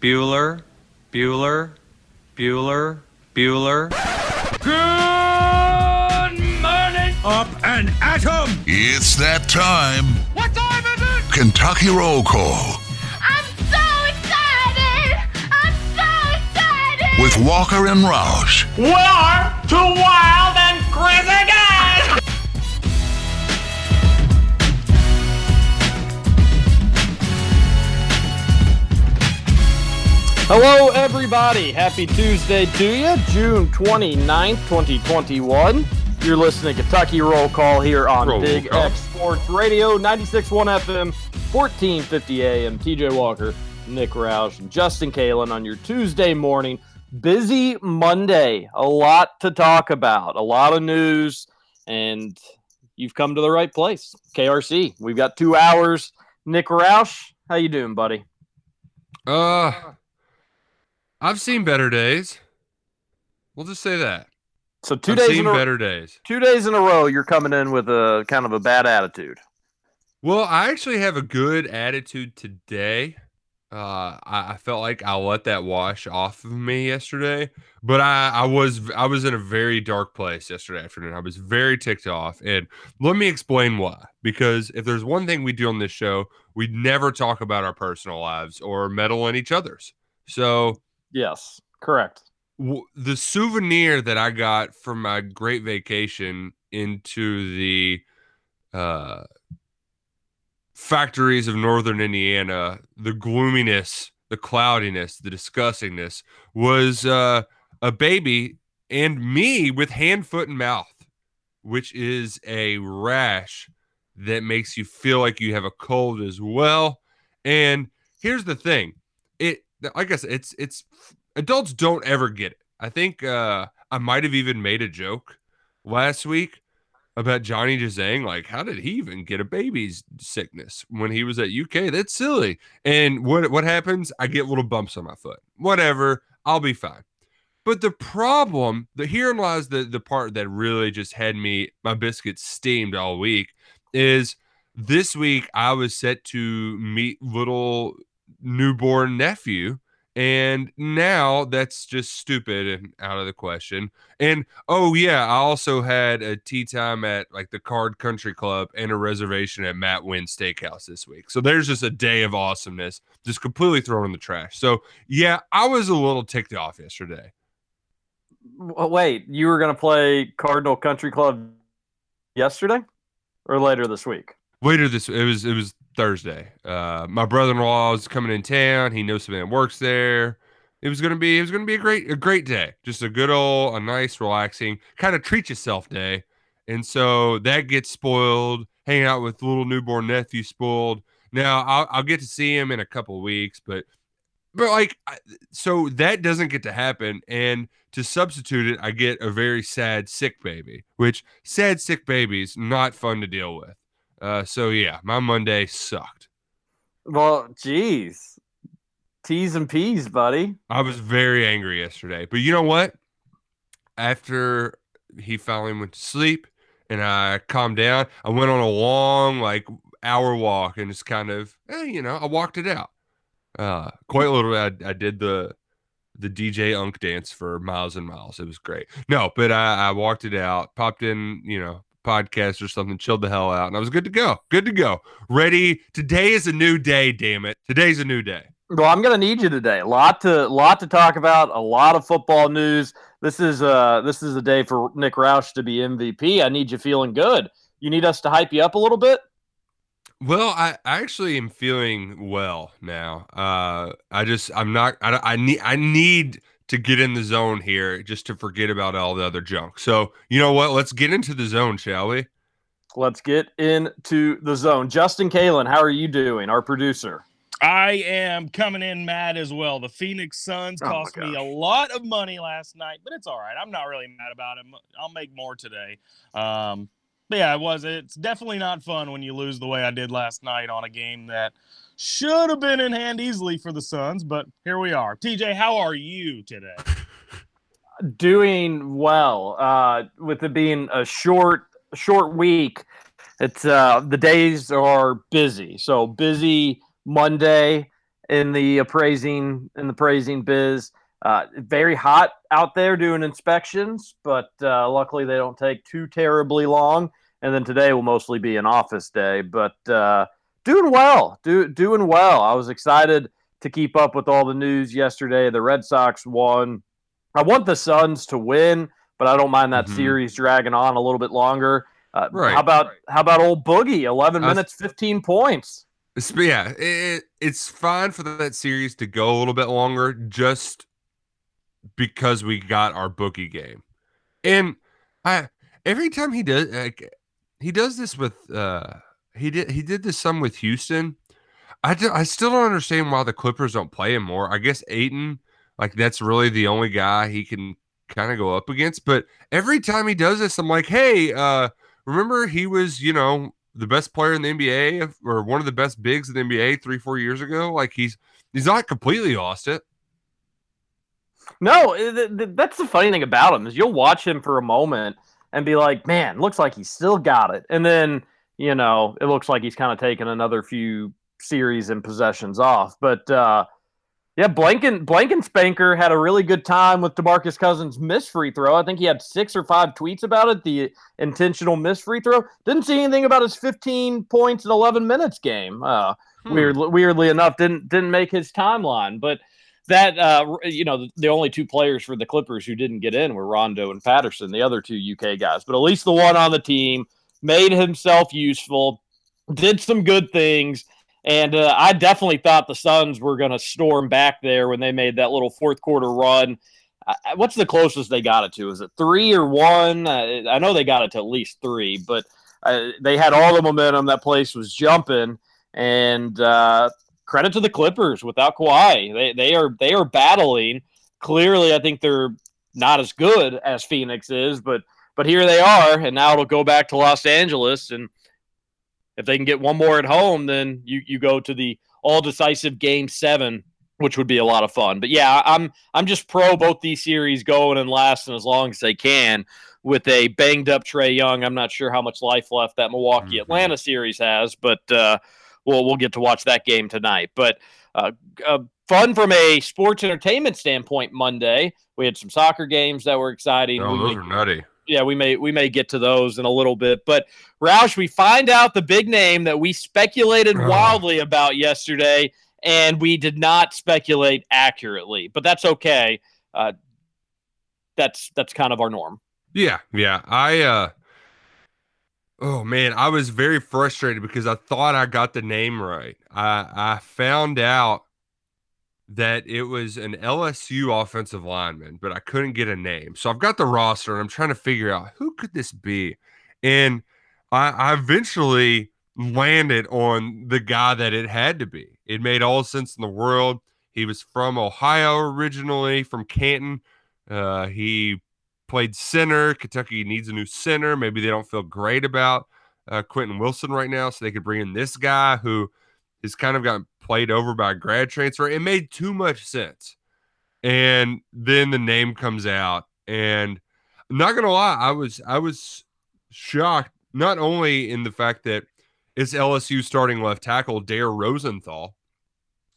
Bueller, Bueller, Bueller, Bueller. Good morning. Up and at 'em! It's that time. What time is it? Kentucky Roll Call I'm so excited! I'm so excited! with Walker and Roush. We are too wild and crazy Hello, everybody. Happy Tuesday to you, June 29th, 2021. You're listening to Kentucky Roll Call here on Roll Big Call. X Sports Radio, 96.1 FM, 1450 AM. TJ Walker, Nick Roush, and Justin Kalen on your Tuesday morning. Busy Monday. A lot to talk about, a lot of news, and you've come to the right place. KRC. We've got two hours. Nick Roush, how you doing, buddy? Uh, I've seen better days. We'll just say that. So 2 I've days in a better days. two days in a row you're coming in with a kind of a bad attitude Well, I actually have a good attitude today. Uh, I, I felt like I let that wash off of me yesterday, but I, I was I was in a very dark place yesterday afternoon. I was very ticked off, and let me explain why. Because if there's one thing we do on this show, we never talk about our personal lives or meddle in each other's. So yes correct the souvenir that I got from my great vacation into the uh, factories of northern Indiana, the gloominess, the cloudiness, the disgustingness was uh, a baby and me with hand, foot, and mouth, which is a rash that makes you feel like you have a cold as well. And here's the thing it, like I said, it's, it's, adults don't ever get it. I think uh, I might have even made a joke last week about Johnny Juzang. Like, how did he even get a baby's sickness when he was at UK? That's silly. And what what happens? I get little bumps on my foot. Whatever, I'll be fine. But the problem, the herein lies the the part that really just had me my biscuits steamed all week is this week I was set to meet little newborn nephew and now that's just stupid and out of the question. And oh yeah, I also had a tea time at like the Card Country Club and a reservation at Matt Winn Steakhouse this week. So there's just a day of awesomeness just completely thrown in the trash. So yeah, I was a little ticked off yesterday. Uh, wait you were going to play cardinal country club yesterday or later this week Later this it was it was Thursday. Uh my brother-in-law is coming in town. He knows somebody that works there. It was gonna be it was gonna be a great a great day. Just a good old a nice relaxing kind of treat yourself day. And so that gets spoiled. Hanging out with little newborn nephew spoiled. Now I'll, I'll get to see him in a couple weeks, but but like so that doesn't get to happen. And to substitute it, I get a very sad sick baby, which sad sick babies not fun to deal with. Uh, so yeah, my Monday sucked. well geez t's and p's buddy I was very angry yesterday, but you know what? After he finally went to sleep and I calmed down, I went on a long like hour walk and just kind of, eh, you know, I walked it out. Uh, quite literally, I, I did the the DJ Unk dance for miles and miles. It was great. No, but I, I walked it out, popped in, you know, podcast or something, chilled the hell out, and I was good to go. Good to go. Ready. Today is a new day. Damn it. Today's a new day. well i'm going to need you today a lot to lot to talk about a lot of football news this is uh this is a day for nick roush to be mvp i need you feeling good you need us to hype you up a little bit Well, I, I actually am feeling well now. Uh, I just I'm not I, I need I need to get in the zone here just to forget about all the other junk. So you know what? Let's get into the zone, shall we? Let's get into the zone. Justin Kalen, how are you doing? Our producer. I am coming in mad as well. The Phoenix Suns Oh cost me a lot of money last night, but it's all right. I'm not really mad about it. I'll make more today. Um, but yeah, it was. It's definitely not fun when you lose the way I did last night on a game that should have been in hand easily for the Suns, but here we are. TJ, how are you today? Doing well. Uh, with it being a short short week, it's uh, the days are busy. So busy Monday in the appraising in the praising biz. Uh, very hot out there doing inspections, but uh, luckily they don't take too terribly long. And then today will mostly be an office day, but uh, doing well, do, doing well. I was excited to keep up with all the news yesterday. The Red Sox won. I want the Suns to win, but I don't mind that Mhm. series dragging on a little bit longer. Uh, Right. How about how about old Boogie? Eleven was- minutes, fifteen points. It's, yeah, it, it's fine for that series to go a little bit longer just because we got our Boogie game. And I every time he does like he does this with uh he did he did this some with Houston. I do, I still don't understand why the Clippers don't play him more. I guess Ayton like that's really the only guy he can kind of go up against, but every time he does this I'm like, "Hey, uh remember he was, you know, the best player in the NBA or one of the best bigs in the NBA three, four years ago. Like he's he's not completely lost it. No, eh, th- th- that's the funny thing about him is you'll watch him for a moment and be like, "Man, looks like he's still got it," and then you know it looks like he's kind of taken another few series and possessions off. But uh, yeah, Blanken Blankenspanker had a really good time with Demarcus Cousins' missed free throw. I think he had six or five tweets about it. The intentional missed free throw. Didn't see anything about his 15 points in 11 minutes game. Uh, Hmm. weird, weirdly enough, didn't didn't make his timeline, but that uh, you know the, the only two players for the Clippers who didn't get in were Rondo and Patterson, the other two UK guys. But at least the one on the team made himself useful, did some good things, and uh, I definitely thought the Suns were going to storm back there when they made that little fourth quarter run. I- I- What's the closest they got it to? Is it three or one? Uh, I know they got it to at least three, but uh, they had all the momentum. That place was jumping, and uh, credit to the Clippers without Kawhi. They they are they are battling. Clearly, I think they're not as good as Phoenix is, but but here they are, and now it'll go back to Los Angeles, and if they can get one more at home, then you you go to the all decisive game seven, which would be a lot of fun. But yeah, I'm I'm just pro both these series going and lasting as long as they can. With a banged up Trae Young, I'm not sure how much life left that Milwaukee Mhm. Atlanta series has, but uh, we'll we'll get to watch that game tonight. But uh, uh, fun from a sports entertainment standpoint. Monday we had some soccer games that were exciting. Oh, We those are nutty. Yeah, we may we may get to those in a little bit. But Roush, we find out the big name that we speculated wildly about yesterday, and we did not speculate accurately. But that's okay. Uh, that's that's kind of our norm. Yeah, yeah. I uh oh man, I was very frustrated because I thought I got the name right. I I found out that it was an LSU offensive lineman, but I couldn't get a name. So I've got the roster and I'm trying to figure out who could this be. And I, I eventually landed on the guy that it had to be. It made all sense in the world. He was from Ohio originally, from Canton. Uh, he played center. Kentucky needs a new center. Maybe they don't feel great about uh, Quentin Wilson right now, so they could bring in this guy who has kind of gotten played over by grad transfer. It made too much sense. And then the name comes out, and I'm not gonna lie, I was I was shocked not only in the fact that it's LSU starting left tackle Dare Rosenthal,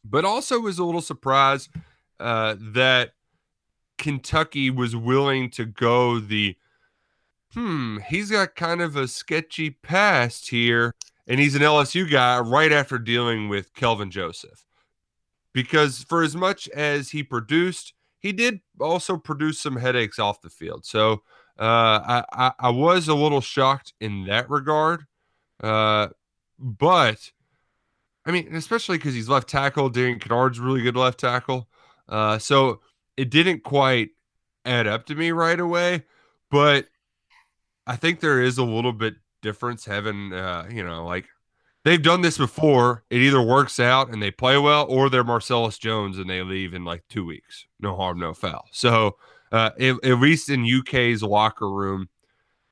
but also was a little surprised uh, that Kentucky was willing to go the hmm, he's got kind of a sketchy past here, and he's an LSU guy right after dealing with Kelvin Joseph. Because for as much as he produced, he did also produce some headaches off the field. So uh, I, I, I was a little shocked in that regard. Uh, but I mean, especially because he's left tackle. Darian Kinnard's really good left tackle. Uh, so it didn't quite add up to me right away, but I think there is a little bit difference having, uh, you know, like they've done this before. It either works out and they play well, or they're Marcellus Jones and they leave in like two weeks. No harm, no foul. So uh, at, least in UK's locker room,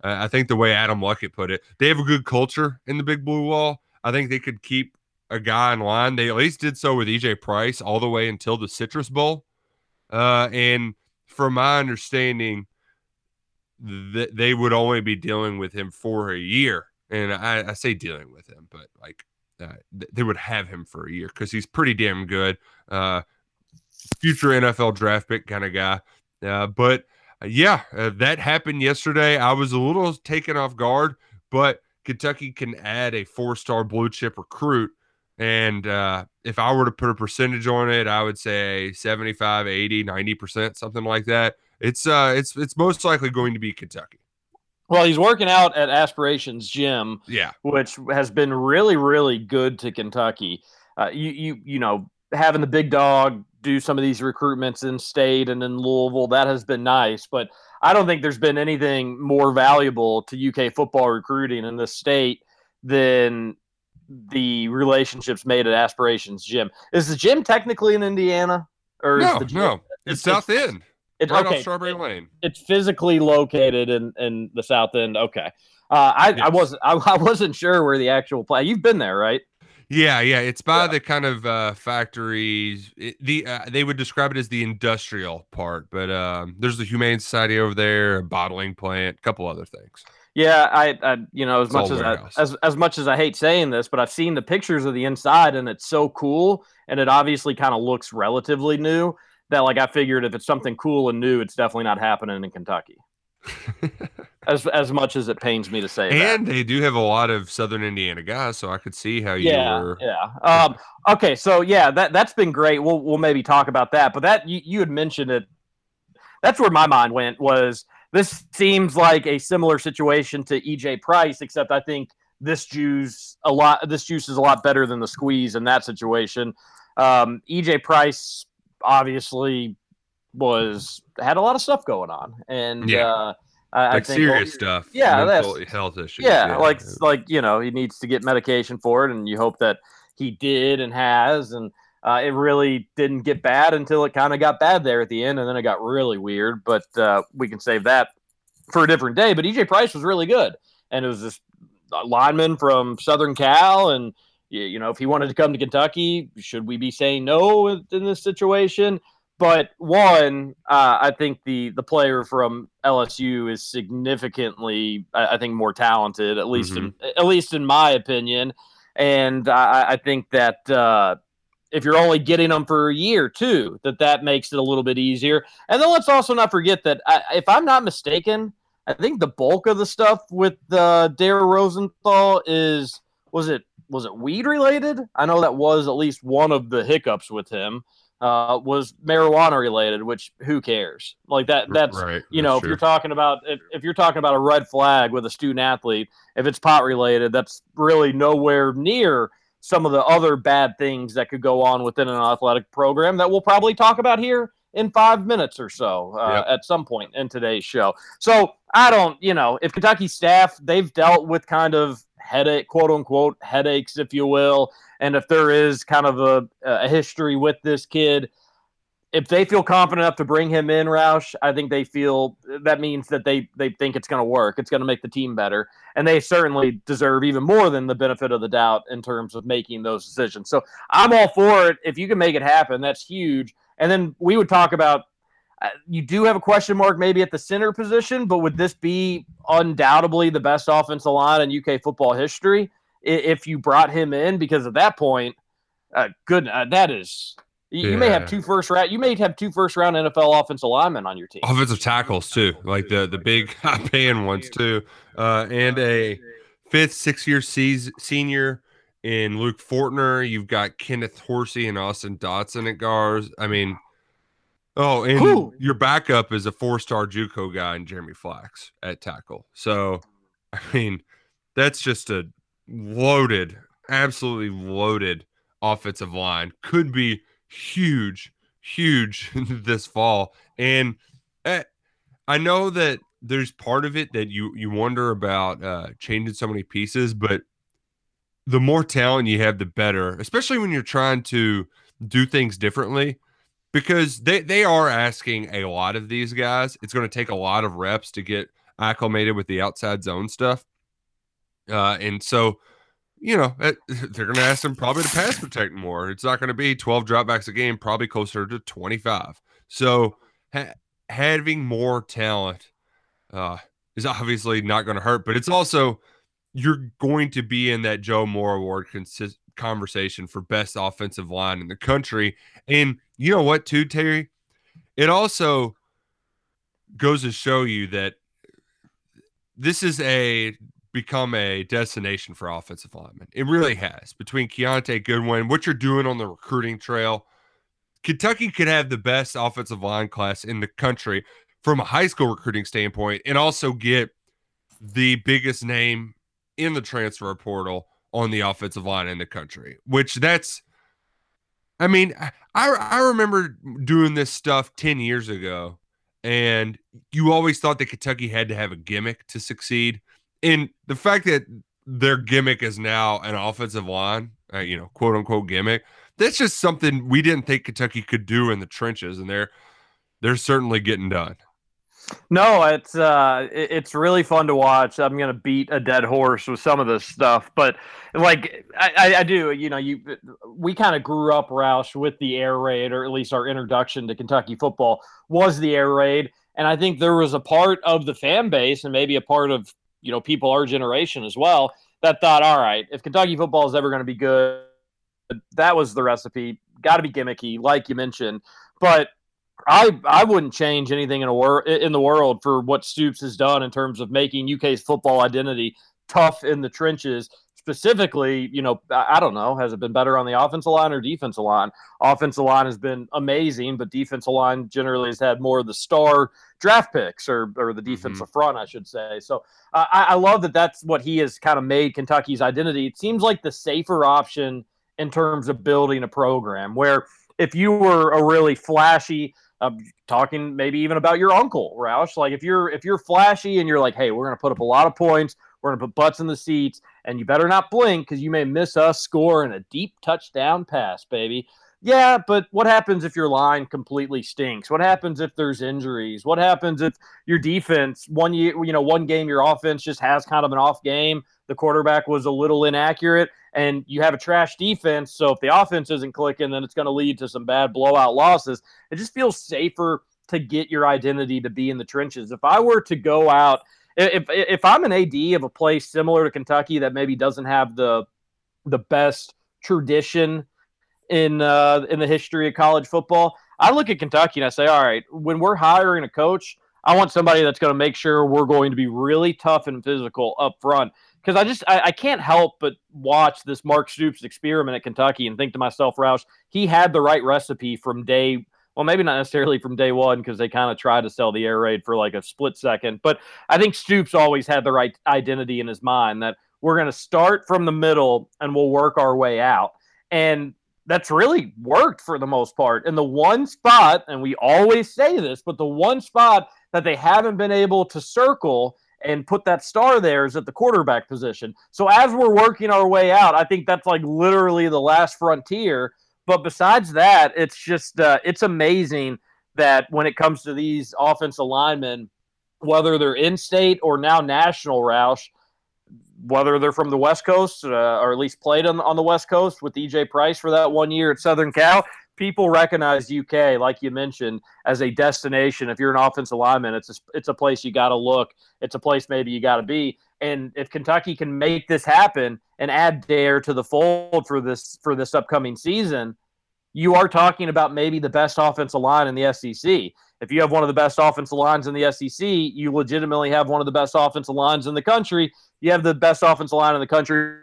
uh, I think the way Adam Luckett put it, they have a good culture in the Big Blue Wall. I think they could keep a guy in line. They at least did so with EJ Price all the way until the Citrus Bowl. Uh, and from my understanding, th- they would only be dealing with him for a year. And I, I say dealing with him, but like uh, th- they would have him for a year because he's pretty damn good. Uh, future NFL draft pick kind of guy. Uh, but uh, yeah, uh, that happened yesterday. I was a little taken off guard, but Kentucky can add a four star blue chip recruit. And uh, if I were to put a percentage on it, I would say 75, 80, 90%, something like that. It's uh it's it's most likely going to be Kentucky. Well, he's working out at Aspirations Gym, Yeah. which has been really, really good to Kentucky. Uh, you, you, you know, having the big dog do some of these recruitments in state and in Louisville, that has been nice. But I don't think there's been anything more valuable to UK football recruiting in this state than the relationships made at Aspirations Gym. Is the gym technically in Indiana, or is No, the gym, no. It's South End. It, Right okay, off Strawberry Lane. it's physically located in in the south end. Okay, uh, I I wasn't I, I wasn't sure where the actual play. You've been there, right? Yeah, yeah, it's by Yeah. the kind of uh, factories. It, the uh, they would describe it as the industrial part, but um, there's the Humane Society over there, a bottling plant, a couple other things. Yeah, I, I you know as It's much as I, as as much as I hate saying this, but I've seen the pictures of the inside and it's so cool, and it obviously kind of looks relatively new. That like I figured if it's something cool and new, it's definitely not happening in Kentucky. as as much as it pains me to say that. and they do have a lot of Southern Indiana guys, so I could see how you yeah, were. yeah. Um, okay, so yeah, that that's been great. We'll we'll maybe talk about that. But that you, you had mentioned it. That's where my mind went. Was this seems like a similar situation to EJ Price, except I think this juice a lot. This juice is a lot better than the squeeze in that situation. Um, EJ Price obviously was had a lot of stuff going on, and Yeah. uh, I, I Like think serious stuff. yeah, that's- health issues. yeah, like like you know he needs to get medication for it and you hope that he did and has and uh, it really didn't get bad until it kind of got bad there at the end and then it got really weird but uh, we can save that for a different day but ej price was really good and it was this lineman from southern cal and you know if he wanted to come to kentucky should we be saying no in this situation but one, uh, I think the the player from LSU is significantly, I, I think, more talented, at least in at least in my opinion. And I, I think that uh, if you're only getting them for a year too, that that makes it a little bit easier. And then let's also not forget that I, if I'm not mistaken, I think the bulk of the stuff with uh, Dare Rosenthal is was it was it weed related? I know that was at least one of the hiccups with him uh, was marijuana related, which who cares? Like that that's right. you know, if you're talking about if, if you're talking about a red flag with a student athlete, if it's pot related, that's really nowhere near some of the other bad things that could go on within an athletic program that we'll probably talk about here in five minutes or so uh, Yep. at some point in today's show. So I don't, you know, if Kentucky staff they've dealt with kind of headache, quote unquote headaches, if you will, and if there is kind of a, a history with this kid, if they feel confident enough to bring him in, Roush, I think they feel that means that they they think it's going to work. It's going to make the team better, and they certainly deserve even more than the benefit of the doubt in terms of making those decisions. So I'm all for it. If you can make it happen, that's huge. And then we would talk about. Uh, you do have a question mark maybe at the center position, but would this be undoubtedly the best offensive line in UK football history if you brought him in? Because at that point, uh, good, uh, that is you, you may have two first round. You may have two first round NFL offensive linemen on your team. offensive tackles too, like the the big high paying ones too, uh, and a fifth, six year senior in Luke Fortner. You've got Kenneth Horsey and Austin Dotson at guards. I mean, oh, and your backup is a four star JUCO guy in Jeremy Flax at tackle. So, I mean, that's just a loaded, absolutely loaded offensive line. Could be huge, huge this fall. And eh, I know that there's part of it that you you wonder about uh, changing so many pieces, but the more talent you have, the better. Especially when you're trying to do things differently, because they they are asking a lot of these guys. It's going to take a lot of reps to get acclimated with the outside zone stuff, uh, and so you know, it, they're going to ask them probably to pass protect more. It's not going to be 12 dropbacks a game, probably closer to 25. So ha- having more talent uh, is obviously not going to hurt, but it's also you're going to be in that Joe Moore Award consist- conversation for best offensive line in the country. And you know what, too, Terry? It also goes to show you that this is a become a destination for offensive linemen. It really has. Between Kiyaunta Goodwin, what you're doing on the recruiting trail, Kentucky could have the best offensive line class in the country from a high school recruiting standpoint and also get the biggest name in the transfer portal on the offensive line in the country, which that's I mean, I I remember doing this stuff 10 years ago and you always thought that Kentucky had to have a gimmick to succeed. And the fact that their gimmick is now an offensive line, uh, you know, quote unquote gimmick, that's just something we didn't think Kentucky could do in the trenches and they're they're certainly getting done. No, it's uh, it's really fun to watch. I'm gonna beat a dead horse with some of this stuff, but like I, I do, you know, you we kind of grew up Roush with the air raid, or at least our introduction to Kentucky football was the air raid, and I think there was a part of the fan base and maybe a part of you know people our generation as well that thought, all right, if Kentucky football is ever going to be good, that was the recipe. Got to be gimmicky, like you mentioned, but I I wouldn't change anything in a wor- in the world for what Stoops has done in terms of making UK's football identity tough in the trenches. Specifically, you know, I, I don't know, has it been better on the offensive line or defensive line? Offensive line has been amazing, but defensive line generally has had more of the star draft picks or or the defensive mm-hmm. front, I should say. So uh, I, I love that that's what he has kind of made Kentucky's identity. It seems like the safer option in terms of building a program where if you were a really flashy uh, talking maybe even about your uncle, Roush. Like if you're if you're flashy and you're like, hey, we're gonna put up a lot of points, we're gonna put butts in the seats, and you better not blink because you may miss us scoring a deep touchdown pass, baby. Yeah, but what happens if your line completely stinks? What happens if there's injuries? What happens if your defense one year, you know, one game your offense just has kind of an off game? The quarterback was a little inaccurate, and you have a trash defense. So if the offense isn't clicking, then it's going to lead to some bad blowout losses. It just feels safer to get your identity to be in the trenches. If I were to go out, if if I'm an AD of a place similar to Kentucky that maybe doesn't have the the best tradition in uh, in the history of college football. I look at Kentucky and I say, all right, when we're hiring a coach, I want somebody that's going to make sure we're going to be really tough and physical up front. Because I just I, I, can't help but watch this Mark Stoops experiment at Kentucky and think to myself, Roush, he had the right recipe from day well, maybe not necessarily from day one because they kind of tried to sell the air raid for like a split second. But I think Stoops always had the right identity in his mind that we're going to start from the middle and we'll work our way out. And that's really worked for the most part. And the one spot, and we always say this, but the one spot that they haven't been able to circle and put that star there is at the quarterback position. So as we're working our way out, I think that's like literally the last frontier. But besides that, it's just uh, it's amazing that when it comes to these offensive linemen, whether they're in state or now national, Roush, whether they're from the West Coast uh, or at least played on, on the West Coast with EJ Price for that one year at Southern Cal, people recognize UK, like you mentioned, as a destination. If you're an offensive lineman, it's a, it's a place you got to look. It's a place maybe you got to be. And if Kentucky can make this happen and add Dare to the fold for this for this upcoming season, you are talking about maybe the best offensive line in the SEC. If you have one of the best offensive lines in the SEC, you legitimately have one of the best offensive lines in the country you have the best offensive line in the country.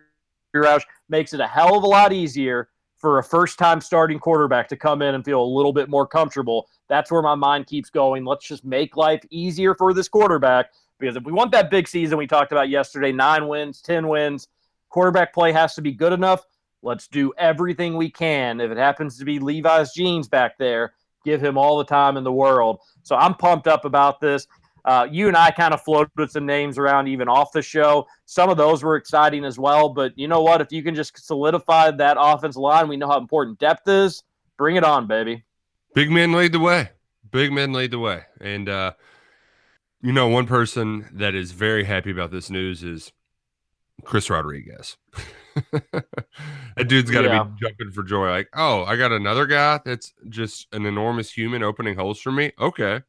Roush makes it a hell of a lot easier for a first time starting quarterback to come in and feel a little bit more comfortable. That's where my mind keeps going. Let's just make life easier for this quarterback because if we want that big season we talked about yesterday, nine wins, 10 wins, quarterback play has to be good enough. Let's do everything we can. If it happens to be Levi's jeans back there, give him all the time in the world. So I'm pumped up about this. Uh, you and I kind of floated some names around even off the show. Some of those were exciting as well. But you know what? If you can just solidify that offensive line, we know how important depth is. Bring it on, baby. Big men lead the way. Big men lead the way. And, uh, you know, one person that is very happy about this news is Chris Rodriguez. that dude's got to yeah. be jumping for joy. Like, oh, I got another guy that's just an enormous human opening holes for me. Okay.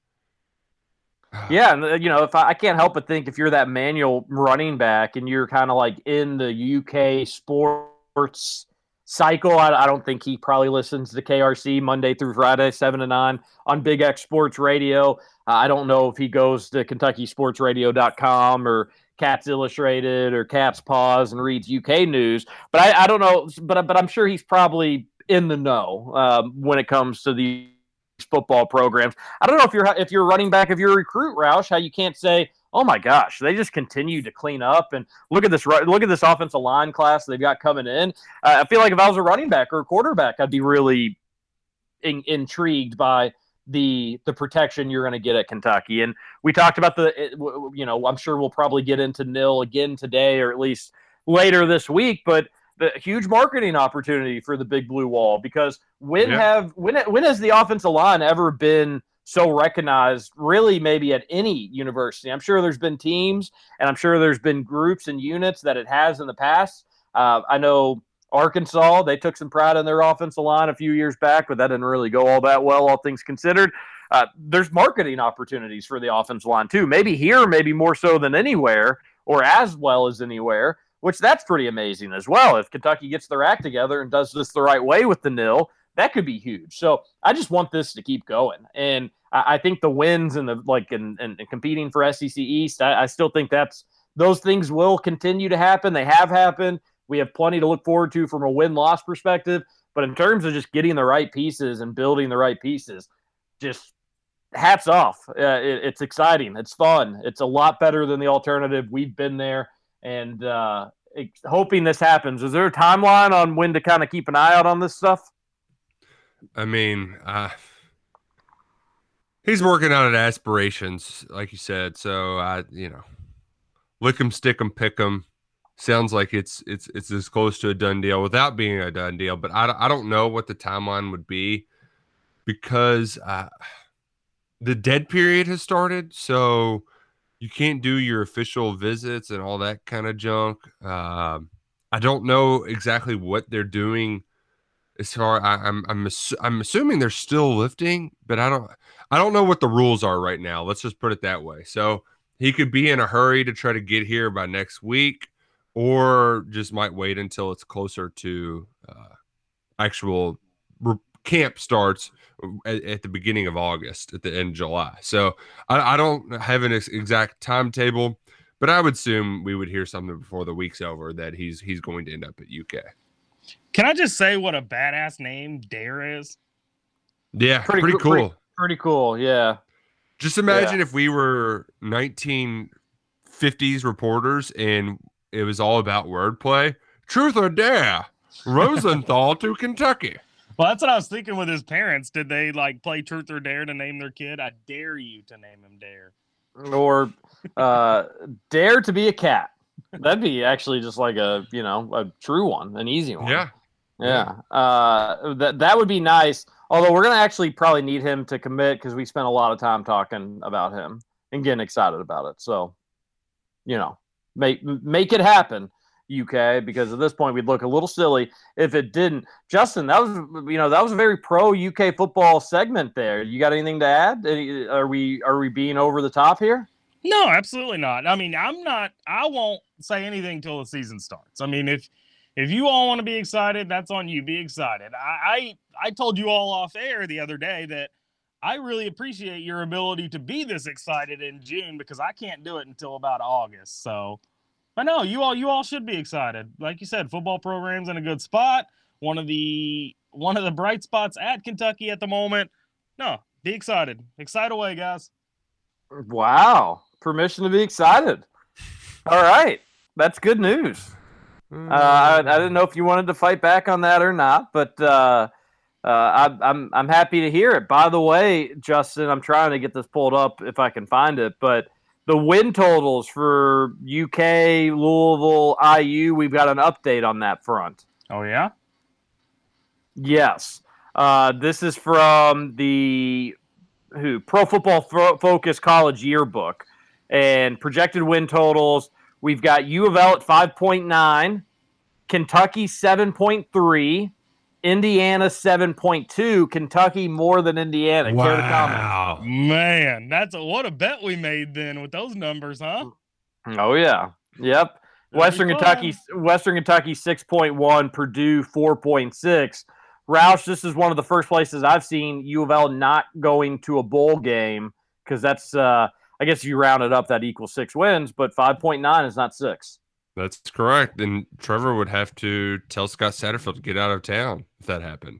Yeah, and uh, you know, if I, I, can't help but think if you're that manual running back and you're kind of like in the UK sports cycle. I, I don't think he probably listens to KRC Monday through Friday, seven to nine on Big X Sports Radio. Uh, I don't know if he goes to KentuckySportsRadio.com or Cats Illustrated or Cats Pause and reads UK news. But I, I don't know. But but I'm sure he's probably in the know um, when it comes to these football programs. I don't know if you're if you're running back, if you're a recruit, Roush, how you can't say, "Oh my gosh, they just continue to clean up." And look at this, look at this offensive line class they've got coming in. Uh, I feel like if I was a running back or a quarterback, I'd be really in, intrigued by the the protection you're going to get at Kentucky. And we talked about the, you know, I'm sure we'll probably get into nil again today or at least later this week, but the huge marketing opportunity for the Big Blue Wall because when Yeah. have when when has the offensive line ever been so recognized really maybe at any university? I'm sure there's been teams and i'm sure there's been groups and units that it has in the past. Uh, i know arkansas they took some pride in their offensive line a few years back but that didn't really go all that well all things considered. Uh, there's marketing opportunities for the offensive line too maybe here maybe more so than anywhere or as well as anywhere which that's pretty amazing as well if kentucky gets their act together and does this the right way with the nil that could be huge. So I just want this to keep going. And I, I think the wins and the like and, and, and competing for SEC East, I, I still think that's those things will continue to happen. They have happened. We have plenty to look forward to from a win loss perspective. But in terms of just getting the right pieces and building the right pieces, just hats off. Uh, it, it's exciting. It's fun. It's a lot better than the alternative. We've been there and uh, hoping this happens. Is there a timeline on when to kind of keep an eye out on this stuff? I mean, uh, he's working on it aspirations, like you said. So I, you know, lick 'em, stick 'em, pick 'em. Sounds like it's it's it's as close to a done deal without being a done deal. But I, I don't know what the timeline would be because uh, the dead period has started. So you can't do your official visits and all that kind of junk. Um, I don't know exactly what they're doing as far I, I'm I'm assu- I'm assuming they're still lifting, but I don't I don't know what the rules are right now. Let's just put it that way. So he could be in a hurry to try to get here by next week, or just might wait until it's closer to uh, actual re- camp starts uh, at, at the beginning of August, at the end of July. So I, I don't have an ex- exact timetable, but I would assume we would hear something before the week's over that he's he's going to end up at UK. Can I just say what a badass name Dare is? Yeah, Pretty pretty, cool- cool. pretty- Pretty cool. Yeah. Just imagine if we were 1950s reporters and it was all about wordplay. Truth or dare? Rosenthal to Kentucky. Well, that's what I was thinking with his parents. Did they like play Truth or Dare to name their kid? I dare you to name him Dare. Or uh, dare to be a cat. That'd be actually just like a you know a true one, an easy one. Yeah. Yeah. Uh, that that would be nice. Although we're gonna actually probably need him to commit because we spent a lot of time talking about him and getting excited about it. So, you know, make make it happen, UK. Because at this point we'd look a little silly if it didn't. Justin, that was you know that was a very pro UK football segment there. You got anything to add? Are we are we being over the top here? No, absolutely not. I mean, I'm not. I won't say anything till the season starts. I mean, if if you all want to be excited, that's on you. Be excited. I, I I told you all off air the other day that I really appreciate your ability to be this excited in June because I can't do it until about August. So, but know you all you all should be excited. Like you said, football program's in a good spot. One of the one of the bright spots at Kentucky at the moment. No, be excited. Excite away, guys. Wow, permission to be excited. All right, that's good news. Uh, I, I didn't know if you wanted to fight back on that or not, but uh, uh, I, I'm I'm happy to hear it. By the way, Justin, I'm trying to get this pulled up if I can find it, but the win totals for UK, Louisville, IU, we've got an update on that front. Oh yeah. Yes. Uh, this is from the who Pro Football Fo- Focus College Yearbook and projected win totals. We've got U of L at 5.9, Kentucky 7.3, Indiana 7.2, Kentucky more than Indiana. Care to comment? Wow. Man, that's a what a bet we made then with those numbers, huh? Oh yeah. Yep. It'll Western Kentucky. Western Kentucky six point one, Purdue four point six. Roush, this is one of the first places I've seen U of L not going to a bowl game because that's, uh, I guess, if you round it up, that equals six wins, but five point nine is not six. That's correct. And Trevor would have to tell Scott Satterfield to get out of town if that happened.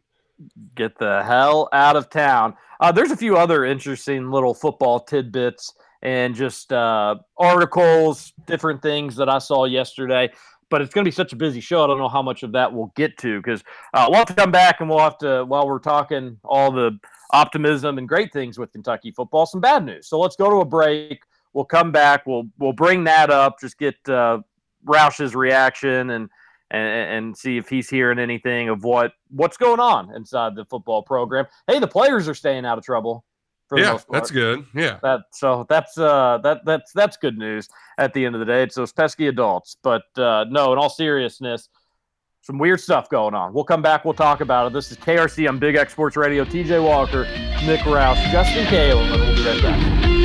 Get the hell out of town. Uh, there's a few other interesting little football tidbits and just uh, articles, different things that I saw yesterday. But it's going to be such a busy show. I don't know how much of that we'll get to because uh, we'll have to come back and we'll have to, while we're talking all the optimism and great things with Kentucky football, some bad news. So let's go to a break. We'll come back. We'll we'll bring that up. Just get uh, Roush's reaction and and, and see if he's hearing anything of what what's going on inside the football program. Hey, the players are staying out of trouble. For the Yeah, most part. that's good. Yeah. That so that's uh that that's that's good news at the end of the day. It's those pesky adults. But uh no, in all seriousness, some weird stuff going on. We'll come back, we'll talk about it. This is KRC on Big X Sports Radio. TJ Walker, Nick Roush, Justin and we'll be right back.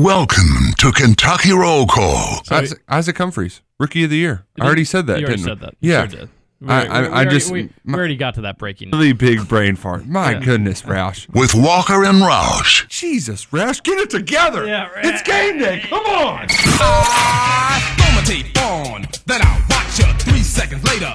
Welcome to Kentucky Roll Call. So Isaac, Isaac Humphries, rookie of the year. I already said that. You already didn't said that. Yeah. sure did. We, I- I- we I already- just- we, we my- already got to that breaking. Really big brain fart. My Yeah. goodness, Roush. With Walker and Roush. Jesus, Roush, get it together. Yeah, right. It's game day. Come on. Throw my tape on, then I'll watch you three seconds later.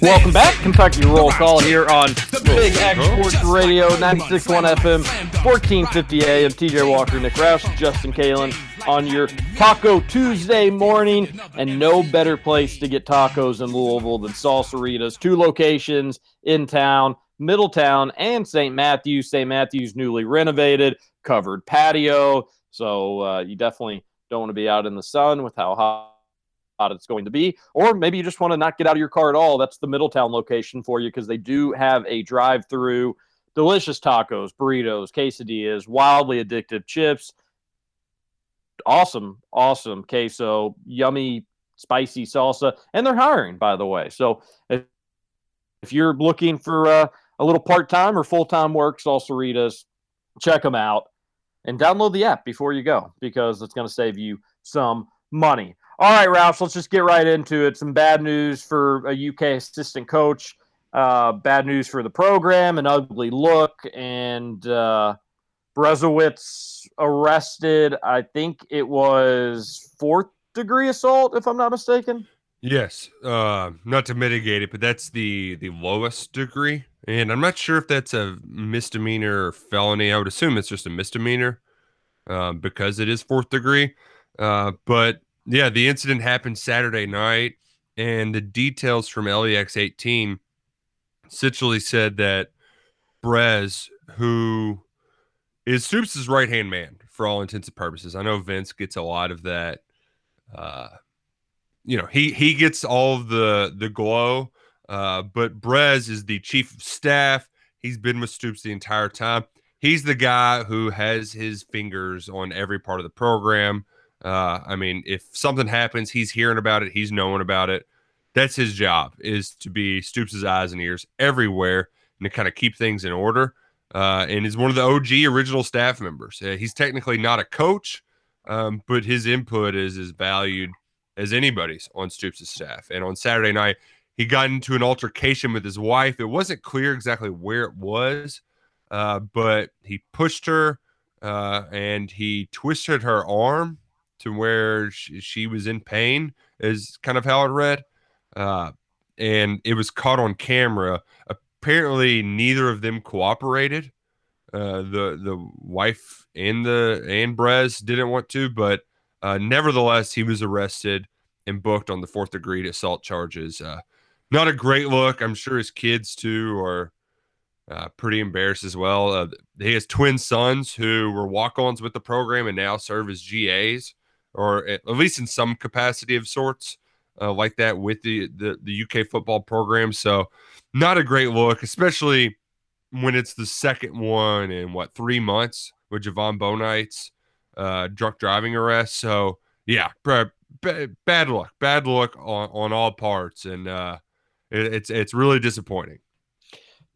Welcome back, Kentucky Roll Call here on Big X Sports Radio, 96.1 FM, 1450 AM. TJ Walker, Nick Roush, Justin Kalen on your Taco Tuesday morning. And no better place to get tacos in Louisville than Salsaritas. Two locations in town, Middletown and St. Matthews. St. Matthews newly renovated, covered patio. So uh, you definitely don't want to be out in the sun with how hot it's going to be, or maybe you just want to not get out of your car at all. That's the Middletown location for you because they do have a drive-through, delicious tacos, burritos, quesadillas, wildly addictive chips, awesome, awesome queso, yummy, spicy salsa, and they're hiring, by the way. So if, if you're looking for uh, a little part-time or full-time work, Salsaritas, check them out and download the app before you go because it's going to save you some money. All right, Roush, let's just get right into it. Some bad news for a UK assistant coach, uh, bad news for the program, an ugly look, and uh, Berezowitz arrested. I think it was fourth degree assault, if I'm not mistaken. Yes, uh, not to mitigate it, but that's the the lowest degree, and I'm not sure if that's a misdemeanor or felony. I would assume it's just a misdemeanor uh, because it is fourth degree. Uh, but yeah, the incident happened Saturday night, and the details from LEX 18 essentially said that Brez, who is Stoops' right hand man for all intents and purposes, I know Vince gets a lot of that. Uh, you know, he he gets all of the the glow, uh, but Brez is the chief of staff. He's been with Stoops the entire time. He's the guy who has his fingers on every part of the program. Uh, I mean, if something happens, he's hearing about it. He's knowing about it. That's his job is to be Stoops' eyes and ears everywhere and to kind of keep things in order. Uh, and is one of the OG original staff members. Uh, he's technically not a coach, um, but his input is as valued as anybody's on Stoops' staff. And on Saturday night, he got into an altercation with his wife. It wasn't clear exactly where it was, uh, but he pushed her uh, and he twisted her arm to where she, she was in pain, is kind of how it read. Uh, and it was caught on camera. Apparently, neither of them cooperated. Uh, the the wife and the and Brez didn't want to, but uh, nevertheless, he was arrested and booked on the fourth degree assault charges. Uh, not a great look. I'm sure his kids too are uh, pretty embarrassed as well. Uh, he has twin sons who were walk-ons with the program and now serve as GAs, or at, least in some capacity of sorts. uh, like that with the, the the UK football program. So not a great look, especially when it's the second one in what three months with Javon Bonight's uh, drunk driving arrest. So yeah, bad, bad luck, bad luck on, on all parts, and uh, it, it's it's really disappointing.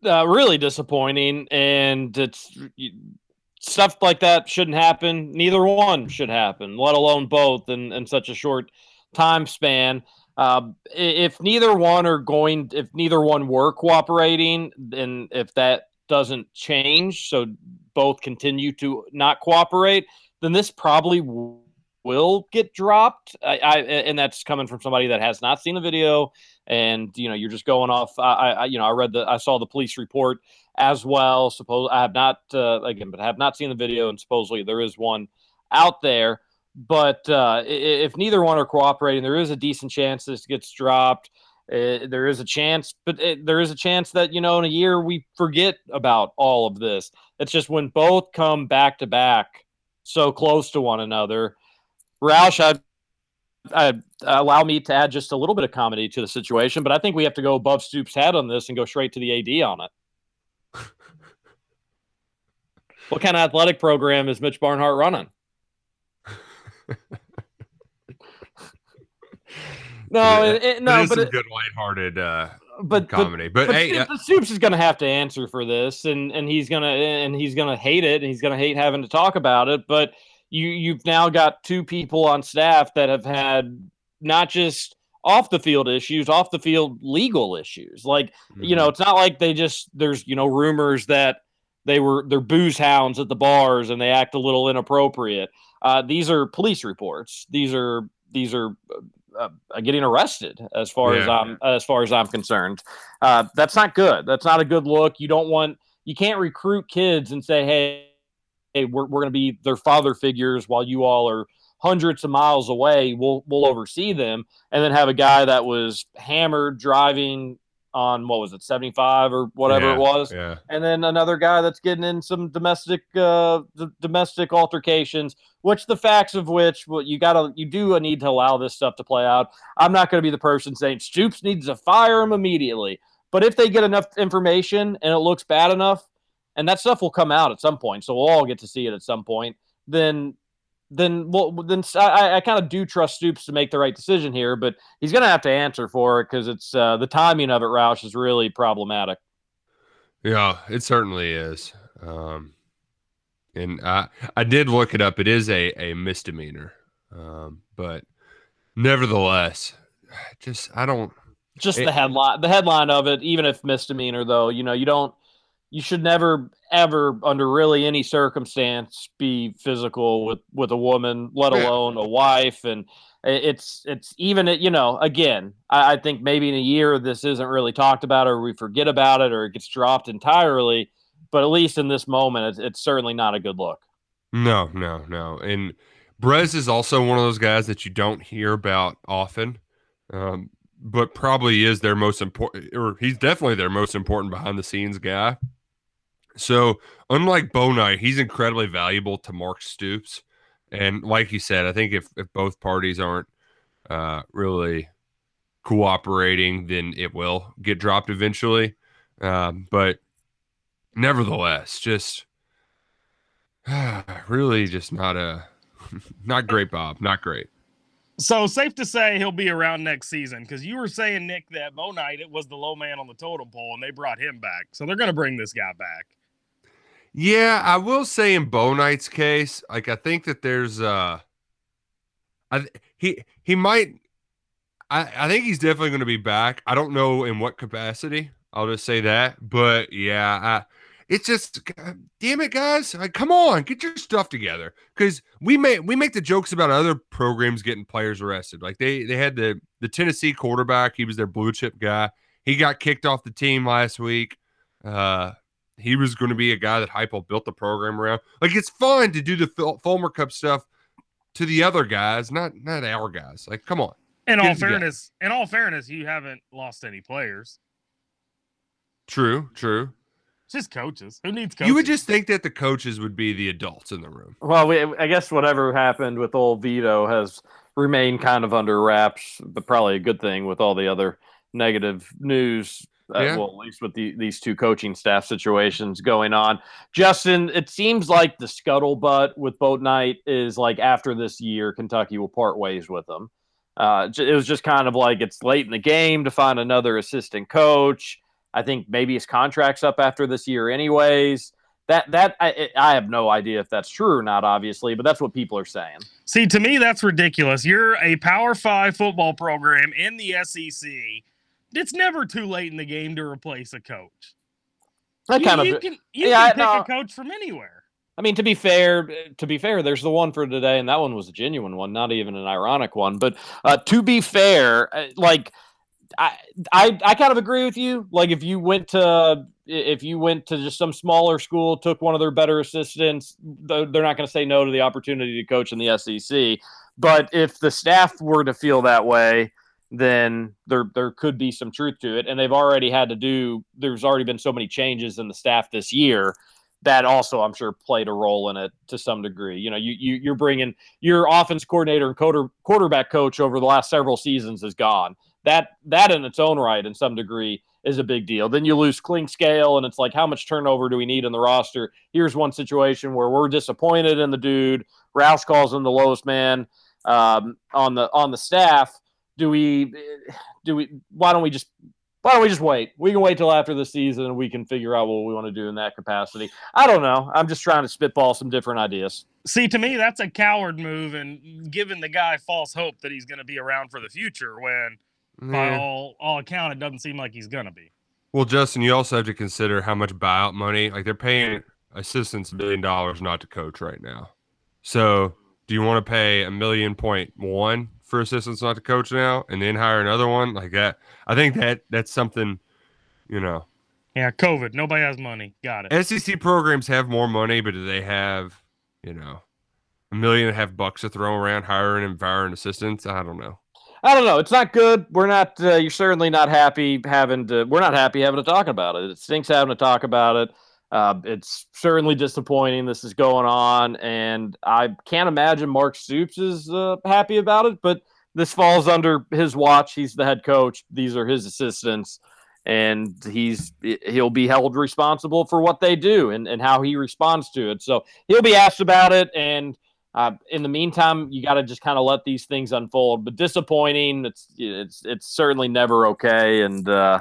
Uh, really disappointing, and it's stuff like that shouldn't happen. Neither one should happen, let alone both, in, in such a short time span. Uh, if neither one are going, if neither one were cooperating, then if that doesn't change, so both continue to not cooperate, then this probably w- will get dropped. I, I, and that's coming from somebody that has not seen the video, and you know you're just going off. I, I you know I read the I saw the police report as well. Suppose I have not uh, again, but I have not seen the video, and supposedly there is one out there. But uh, if neither one are cooperating, there is a decent chance this gets dropped. Uh, there is a chance, but it, there is a chance that you know in a year we forget about all of this. It's just when both come back to back, so close to one another. Roush, I, I allow me to add just a little bit of comedy to the situation, but I think we have to go above Stoops' head on this and go straight to the AD on it. What kind of athletic program is Mitch Barnhart running? no, it, it, no, it is but some it, good lighthearted uh, but comedy. But, but hey, Stoops, uh, Stoops is going to have to answer for this, and and he's gonna and he's gonna hate it, and he's gonna hate having to talk about it. But you you've now got two people on staff that have had not just off the field issues, off the field legal issues. Like you know, it's not like they just there's you know rumors that they were they're booze hounds at the bars and they act a little inappropriate. Uh, these are police reports. These are these are uh, uh, getting arrested as far as I'm as far as I'm concerned. Uh, that's not good. That's not a good look. You don't want you can't recruit kids and say, hey, hey, we're we're going to be their father figures while you all are hundreds of miles away. We'll we'll oversee them, and then have a guy that was hammered driving on what was it, seventy five or whatever yeah, it was, Yeah. and then another guy that's getting in some domestic uh d- domestic altercations which the facts of which well you gotta you do need to allow this stuff to play out. I'm not going to be the person saying stoops needs to fire him immediately. But if they get enough information and it looks bad enough and that stuff will come out at some point so we'll all get to see it at some point then then well then i, I kind of do trust stoops to make the right decision here but he's going to have to answer for it because it's uh, the timing of it roush is really problematic Yeah, it certainly is. Um, and I I did look it up. It is a a misdemeanor, um, but nevertheless, just I don't. just It- the headline the headline of it even if misdemeanor though you know you don't you should never ever under really any circumstance be physical with with a woman let alone a wife and it's it's even you know again I, I think maybe in a year this isn't really talked about or we forget about it or it gets dropped entirely but at least in this moment it's, it's certainly not a good look No, no, no. And Brez is also one of those guys that you don't hear about often, um, but probably is their most important, or he's definitely their most important behind the scenes guy. So, unlike Bo Knight, he's incredibly valuable to Mark Stoops. And like you said, I think if, if both parties aren't uh, really cooperating, then it will get dropped eventually. Um, but nevertheless, just really just not a not great, Bob. Not great. So safe to say he'll be around next season because you were saying Nick that Bo Knight it was the low man on the totem pole and they brought him back, so they're gonna bring this guy back. Yeah, I will say in Bo Knight's case, like I think that there's uh I he he might I, I think he's definitely going to be back. I don't know in what capacity. I'll just say that. But yeah, I, it's just God damn it, guys. Like, come on, get your stuff together. Because we make we make the jokes about other programs getting players arrested. Like they they had the the Tennessee quarterback. He was their blue chip guy. He got kicked off the team last week. Uh, he was going to be a guy that Heupel built the program around. Like it's fun to do the Ful- Fulmer Cup stuff to the other guys, not not our guys. Like, come on. In all fairness, in all fairness, you haven't lost any players. True, true. It's just coaches. Who needs coaches? You would just think that the coaches would be the adults in the room. Well, we, I guess whatever happened with old Vito has remained kind of under wraps, but probably a good thing with all the other negative news. Uh, Yeah. Well, at least with the, these two coaching staff situations going on. Justin, it seems like the scuttlebutt with Bo Knight is like after this year, Kentucky will part ways with them. Uh, it was just kind of like it's late in the game to find another assistant coach. I think maybe his contract's up after this year, anyways. That that I, I have no idea if that's true or not, obviously, but that's what people are saying. See, to me, that's ridiculous. You're a Power Five football program in the SEC. It's never too late in the game to replace a coach. I You, kind of you can you yeah, can pick no. a coach from anywhere. I mean, to be fair, to be fair, there's the one for today, and that one was a genuine one, not even an ironic one. But uh, to be fair, uh, like I, I, I kind of agree with you. Like if you went to if you went to just some smaller school, took one of their better assistants, they're not going to say no to the opportunity to coach in the SEC. But if the staff were to feel that way, then there there could be some truth to it. And they've already had to do. There's already been so many changes in the staff this year that also I'm sure played a role in it to some degree. You know, you, you you're bringing your offense coordinator and quarter, quarterback coach over the last several seasons is gone. That that in its own right, in some degree, is a big deal. Then you lose Clink Scale, and it's like, how much turnover do we need in the roster? Here's one situation where we're disappointed in the dude. Roush calls him the lowest man um, on the on the staff. Do we do we? Why don't we just why don't we just wait? We can wait till after the season and we can figure out what we want to do in that capacity. I don't know. I'm just trying to spitball some different ideas. See, to me, that's a coward move and giving the guy false hope that he's going to be around for the future when, by all all account, it doesn't seem like he's going to be. Well, Justin, you also have to consider how much buyout money, like they're paying assistants a million dollars not to coach right now. So, do you want to pay a million point one for assistants not to coach now, and then hire another one like that? I think that that's something, you know. Yeah, COVID. Nobody has money. Got it. SEC programs have more money, but do they have, you know, a million and a half bucks to throw around hiring and firing assistants? I don't know. I don't know. It's not good. We're not. Uh, you're certainly not happy having to. We're not happy having to talk about it. It stinks having to talk about it. Uh, it's certainly disappointing. This is going on, and I can't imagine Mark Stoops is uh, happy about it. But this falls under his watch. He's the head coach. These are his assistants, and he's he'll be held responsible for what they do and, and how he responds to it. So he'll be asked about it, and uh, in the meantime, you got to just kind of let these things unfold. But disappointing. It's it's it's certainly never okay, and uh,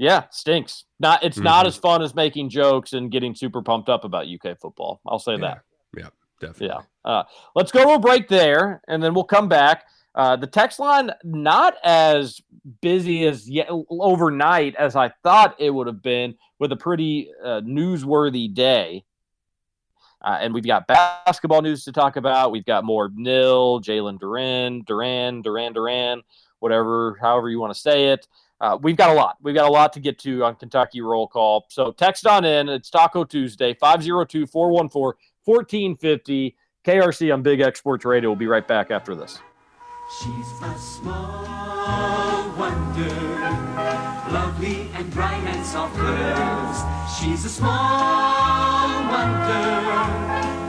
yeah, stinks. Not it's not Mhm. as fun as making jokes and getting super pumped up about UK football. I'll say that. Yeah, definitely. Yeah. Uh, let's go to a break there, and then we'll come back. Uh, the text line not as busy as yet overnight as I thought it would have been, with a pretty uh, newsworthy day. Uh, and we've got basketball news to talk about. We've got more nil, Jalen Duran, Duran, Duran, Duran, whatever, however you want to say it. Uh, we've got a lot. We've got a lot to get to on Kentucky Roll Call. So text on in. It's Taco Tuesday, 502 414 1450. KRC on Big X Sports Radio. We'll be right back after this. She's a small wonder, lovely and bright and soft curves. She's a small wonder,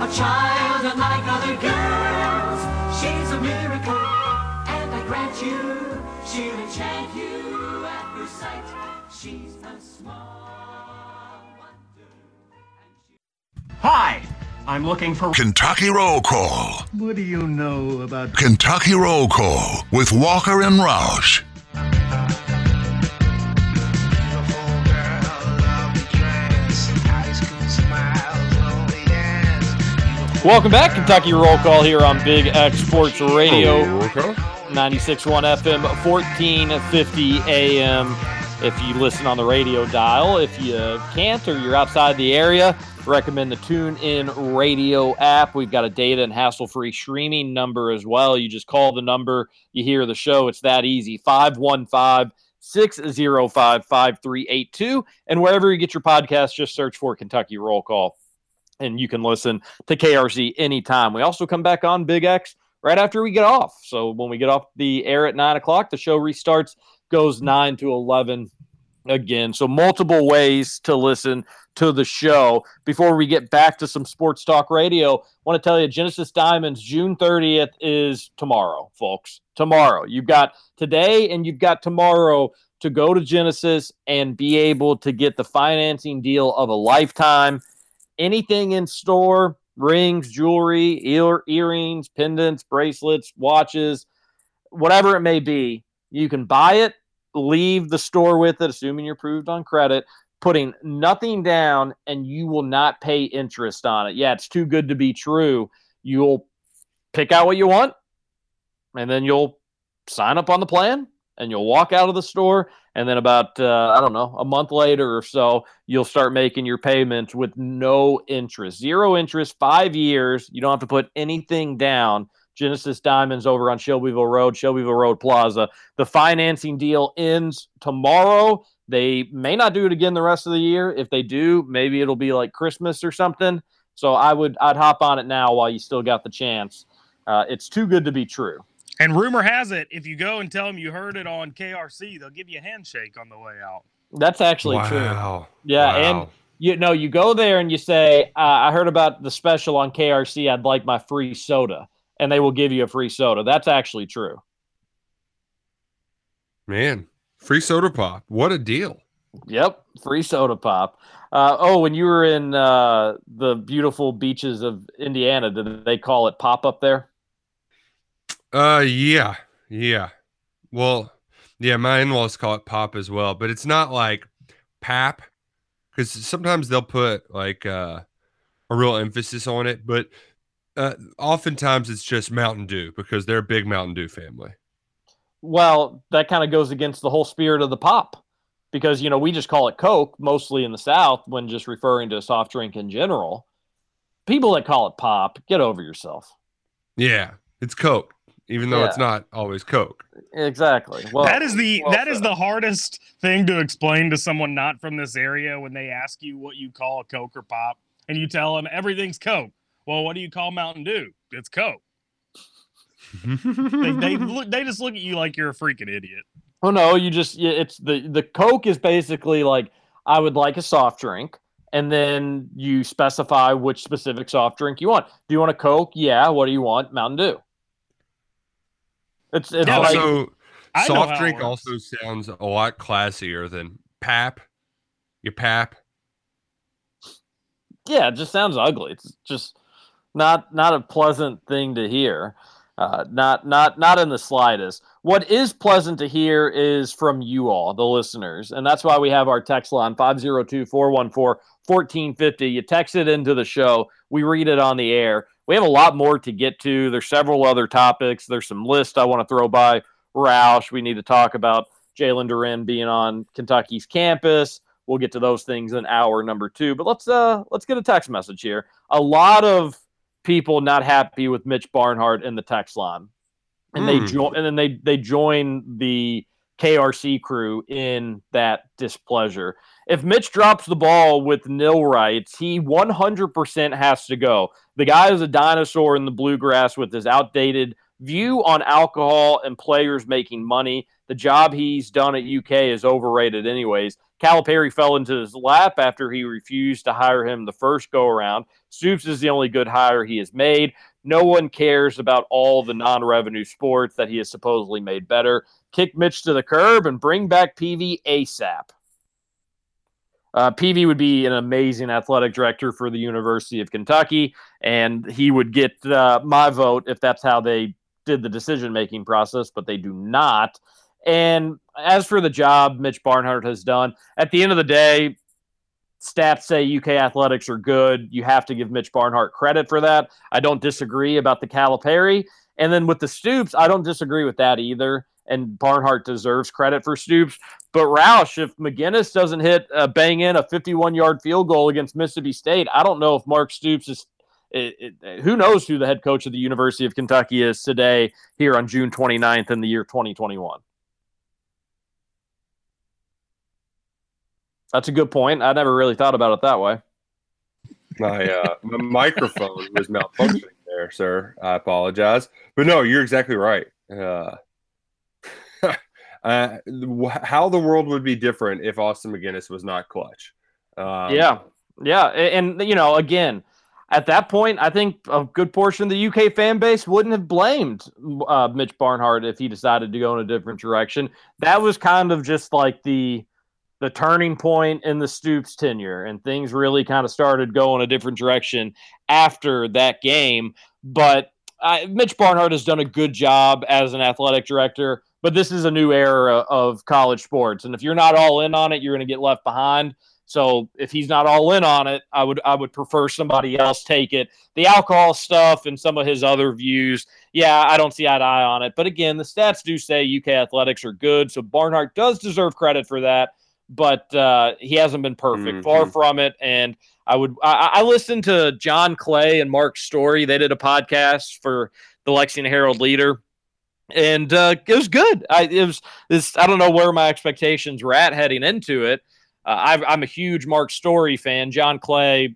a child unlike other girls. Hi, I'm looking for. Kentucky Roll Call. What do you know about Kentucky Roll Call with Walker and Roush. Welcome back. Kentucky Roll Call here on Big X Sports Radio. Okay. 96.1 FM, 1450 AM. If you listen on the radio dial, if you can't or you're outside the area, recommend the Tune In Radio app. We've got a data and hassle free streaming number as well. You just call the number, you hear the show. It's that easy 515 605 5382. And wherever you get your podcast, just search for Kentucky Roll Call and you can listen to KRC anytime. We also come back on Big X right after we get off. So when we get off the air at nine o'clock, the show restarts, goes nine to eleven again. So, multiple ways to listen to the show. Before we get back to some sports talk radio, I want to tell you Genesis Diamonds, June 30th is tomorrow, folks. Tomorrow. You've got today and you've got tomorrow to go to Genesis and be able to get the financing deal of a lifetime. Anything in store, rings, jewelry, ear- earrings, pendants, bracelets, watches, whatever it may be, you can buy it, leave the store with it, assuming you're approved on credit, putting nothing down, and you will not pay interest on it. Yeah, it's too good to be true. You'll pick out what you want, and then you'll sign up on the plan, and you'll walk out of the store. And then about uh, I don't know a month later or so, you'll start making your payments with no interest, zero interest, five years. You don't have to put anything down. Genesis Diamonds over on Shelbyville Road, Shelbyville Road Plaza. The financing deal ends tomorrow. They may not do it again the rest of the year. If they do, maybe it'll be like Christmas or something. So I would I'd hop on it now while you still got the chance. Uh, it's too good to be true. And rumor has it, if you go and tell them you heard it on KRC, they'll give you a handshake on the way out. That's actually true. Wow. Yeah, Wow. and you know you go there and you say, uh, "I heard about the special on KRC. I'd like my free soda," and they will give you a free soda. That's actually true. Man, free soda pop. What a deal. Yep, free soda pop. Uh, oh, when you were in uh, the beautiful beaches of Indiana, did they call it pop up there? Uh, yeah, yeah. Well, yeah, my in-laws call it pop as well, but it's not like pap because sometimes they'll put like uh, a real emphasis on it, but uh, oftentimes it's just Mountain Dew because they're a big Mountain Dew family. Well, that kind of goes against the whole spirit of the pop because, you know, we just call it Coke mostly in the South when just referring to a soft drink in general. People that call it pop, get over yourself. Yeah, it's Coke, even though it's not always Coke. Exactly. Well, that is the well that is the hardest thing to explain to someone not from this area when they ask you what you call a Coke or pop, and you tell them everything's Coke. Well, what do you call Mountain Dew? It's Coke. They, they look, they just look at you like you're a freaking idiot. Oh no, you just yeah, it's the the Coke is basically like I would like a soft drink, and then you specify which specific soft drink you want. Do you want a Coke? Yeah. What do you want? Mountain Dew. It's it's Yeah, like also, I know how soft drink works. also sounds a lot classier than pap. Your pap. yeah, it just sounds ugly. It's just not not a pleasant thing to hear. Uh, not not not in the slightest. What is pleasant to hear is from you all, the listeners, and that's why we have our text line 502-414-1450. You text it into the show. We read it on the air. We have a lot more to get to. There's several other topics. There's some lists I want to throw by Roush. We need to talk about Jalen Duren being on Kentucky's campus. We'll get to those things in hour number two. But let's uh let's get a text message here. A lot of people not happy with Mitch Barnhart in the text line, and they Hmm. join and then they they join the KRC crew in that displeasure. If Mitch drops the ball with nil rights, he 100% has to go. The guy is a dinosaur in the bluegrass with his outdated view on alcohol and players making money. The job he's done at UK is overrated, anyways. Calipari fell into his lap after he refused to hire him the first go around. Stoops is the only good hire he has made. No one cares about all the non revenue sports that he has supposedly made better. Kick Mitch to the curb and bring back PV ASAP. Uh, PV would be an amazing athletic director for the University of Kentucky, and he would get uh, my vote if that's how they did the decision making process, but they do not. And as for the job Mitch Barnhart has done, at the end of the day, stats say UK athletics are good. You have to give Mitch Barnhart credit for that. I don't disagree about the Calipari. And then with the Stoops, I don't disagree with that either. And Barnhart deserves credit for Stoops. But Roush, if MacGinnis doesn't hit uh, bang in a 51 yard field goal against Mississippi State, I don't know if Mark Stoops is. It, it, who knows who the head coach of the University of Kentucky is today here on June 29th in the year 2021? That's a good point. I never really thought about it that way. My uh, my microphone was malfunctioning there, sir. I apologize, but no, you're exactly right. Uh, uh, how the world would be different if Austin MacGinnis was not clutch. Um, yeah, yeah, and, you know, again, at that point, I think a good portion of the UK fan base wouldn't have blamed uh, Mitch Barnhart if he decided to go in a different direction. That was kind of just like the the turning point in the Stoops tenure, and things really kind of started going a different direction after that game. But uh, Mitch Barnhart has done a good job as an athletic director. But this is a new era of college sports, and if you're not all in on it, you're going to get left behind. So if he's not all in on it, I would I would prefer somebody else take it. The alcohol stuff and some of his other views, yeah, I don't see eye to eye on it. But again, the stats do say UK athletics are good, so Barnhart does deserve credit for that. But uh, he hasn't been perfect, far Mhm. from it. And I would I, I listened to John Clay and Mark Story. They did a podcast for the Lexington Herald Leader and uh, it was good. I it was this. I don't know where my expectations were at heading into it. Uh, I've, I'm a huge Mark Story fan. John Clay.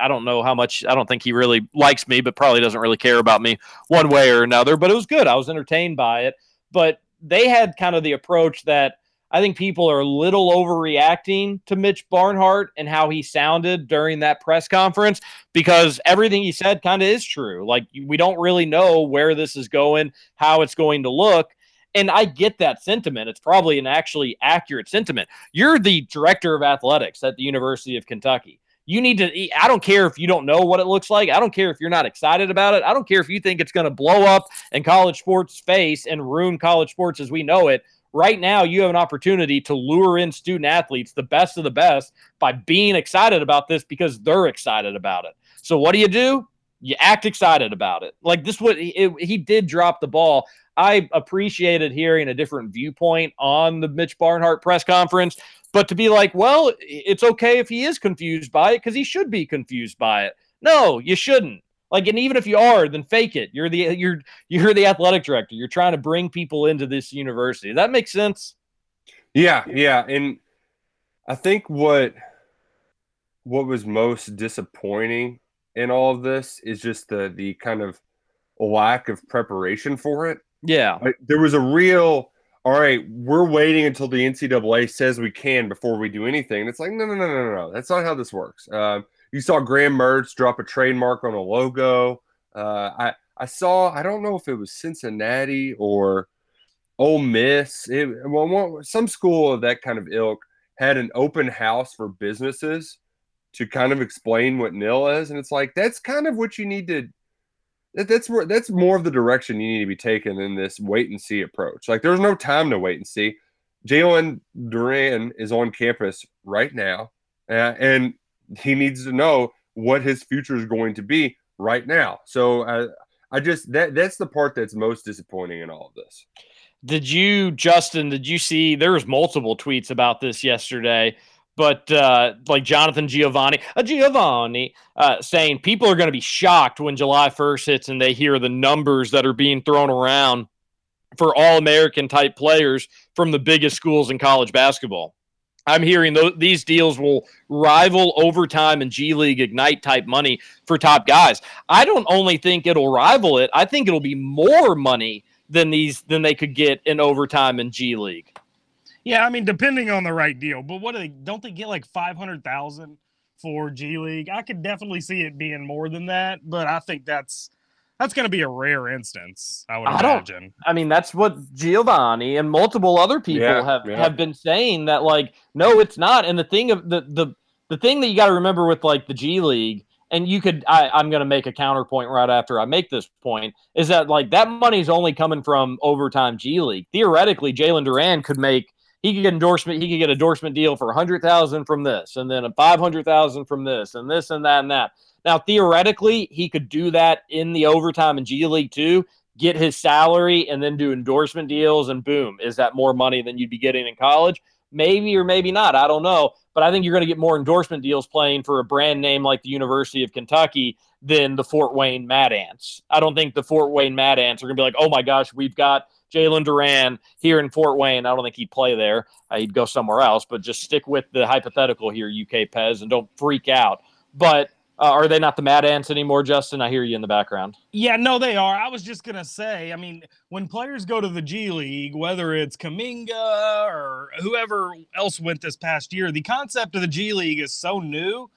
I don't know how much. I don't think he really likes me, but probably doesn't really care about me one way or another. But it was good. I was entertained by it. But they had kind of the approach that I think people are a little overreacting to Mitch Barnhart and how he sounded during that press conference because everything he said kind of is true. Like we don't really know where this is going, how it's going to look. And I get that sentiment. It's probably an actually accurate sentiment. You're the director of athletics at the University of Kentucky. You need to, I don't care if you don't know what it looks like. I don't care if you're not excited about it. I don't care if you think it's going to blow up in college sports face and ruin college sports as we know it right now you have an opportunity to lure in student athletes, the best of the best, by being excited about this because they're excited about it. So what do you do? You act excited about it. Like this, what he did drop the ball. I appreciated hearing a different viewpoint on the Mitch Barnhart press conference, but to be like, well, it's okay if he is confused by it because he should be confused by it. No, you shouldn't. Like, and even if you are, then fake it. You're the you're you're the athletic director. You're trying to bring people into this university. That makes sense. Yeah, yeah, and I think what what was most disappointing in all of this is just the the kind of lack of preparation for it. Yeah, Like, there was a real all right, we're waiting until the NCAA says we can before we do anything. And it's like, no, no, no, no, no. That's not how this works. Um, you saw Graham Mertz drop a trademark on a logo. Uh, I I saw I don't know if it was Cincinnati or Ole Miss. It, well, some school of that kind of ilk had an open house for businesses to kind of explain what nil is, and it's like that's kind of what you need to. That, that's where that's more of the direction you need to be taken in this wait and see approach. Like there's no time to wait and see. Jalen Duren is on campus right now, uh, and he needs to know what his future is going to be right now. So uh, I just that that's the part that's most disappointing in all of this. Did you, Justin? Did you see? There was multiple tweets about this yesterday, but uh, like Jonathan Givony, uh, Givony, uh, saying people are going to be shocked when July first hits and they hear the numbers that are being thrown around for all American type players from the biggest schools in college basketball. I'm hearing th- these deals will rival overtime and G League Ignite type money for top guys. I don't only think it'll rival it, I think it'll be more money than these than they could get in overtime and G League. Yeah, I mean, depending on the right deal. But what do they don't they get like five hundred thousand for G League? I could definitely see it being more than that, but I think that's that's going to be a rare instance. I would I don't- imagine. I mean, that's what Givony and multiple other people Yeah, have yeah. have been saying that like, no, it's not. And the thing of the the the thing that you got to remember with like the G League, and you could I, I'm going to make a counterpoint right after I make this point, is that like that money's only coming from overtime G League. Theoretically, Jalen Duren could make he could get endorsement he could get endorsement deal for a hundred thousand from this, and then a five hundred thousand from this, and this and that and that. Now, theoretically, he could do that in the overtime in G League too, get his salary and then do endorsement deals, and boom, is that more money than you'd be getting in college? Maybe or maybe not. I don't know. But I think you're going to get more endorsement deals playing for a brand name like the University of Kentucky than the Fort Wayne Mad Ants. I don't think the Fort Wayne Mad Ants are going to be like, oh my gosh, we've got Jalen Duren here in Fort Wayne. I don't think he'd play there. Uh, he'd go somewhere else, but just stick with the hypothetical here, UK Pez, and don't freak out. But Uh, are they not the Mad Ants anymore, Justin? I hear you in the background. Yeah, no, they are. I was just gonna say. I mean, when players go to the G League, whether it's Kuminga or whoever else went this past year, the concept of the G League is so new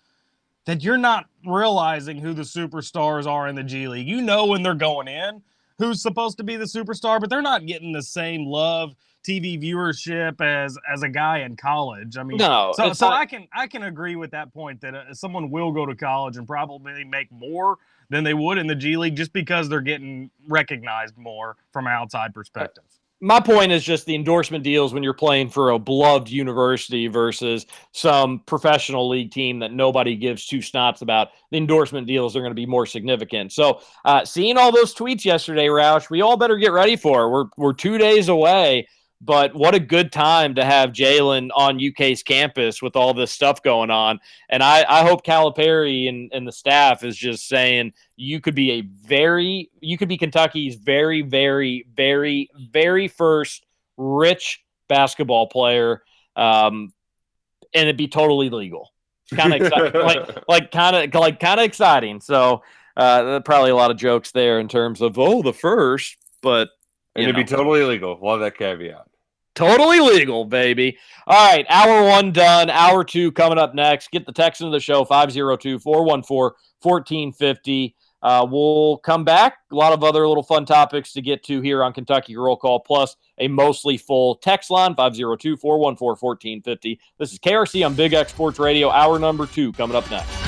that you're not realizing who the superstars are in the G League. You know when they're going in, who's supposed to be the superstar, but they're not getting the same love, TV viewership as as a guy in college. I mean, No, so so I can I can agree with that point that uh, someone will go to college and probably make more than they would in the G League just because they're getting recognized more from an outside perspective. my point is just the endorsement deals when you're playing for a beloved university versus some professional league team that nobody gives two snots about. The endorsement deals are going to be more significant. So, uh, seeing all those tweets yesterday, Roush, we all better get ready for. it. We're we're two days away. But what a good time to have Jalen on UK's campus with all this stuff going on. And I, I hope Calipari and, and the staff is just saying you could be a very, you could be Kentucky's very, very, very, very first rich basketball player. Um, and it'd be totally legal. Kind of exciting, like, like kind of, like kind of exciting. So, uh, probably a lot of jokes there in terms of, oh, the first, but And it'd be totally legal. Love that caveat. Totally legal, baby. All right, hour one done. Hour two coming up next. Get the text into the show 502 414 1450. Uh, we'll come back. A lot of other little fun topics to get to here on Kentucky Roll Call, plus a mostly full text line 502 414 1450. This is KRC on Big X Sports Radio. Hour number two coming up next.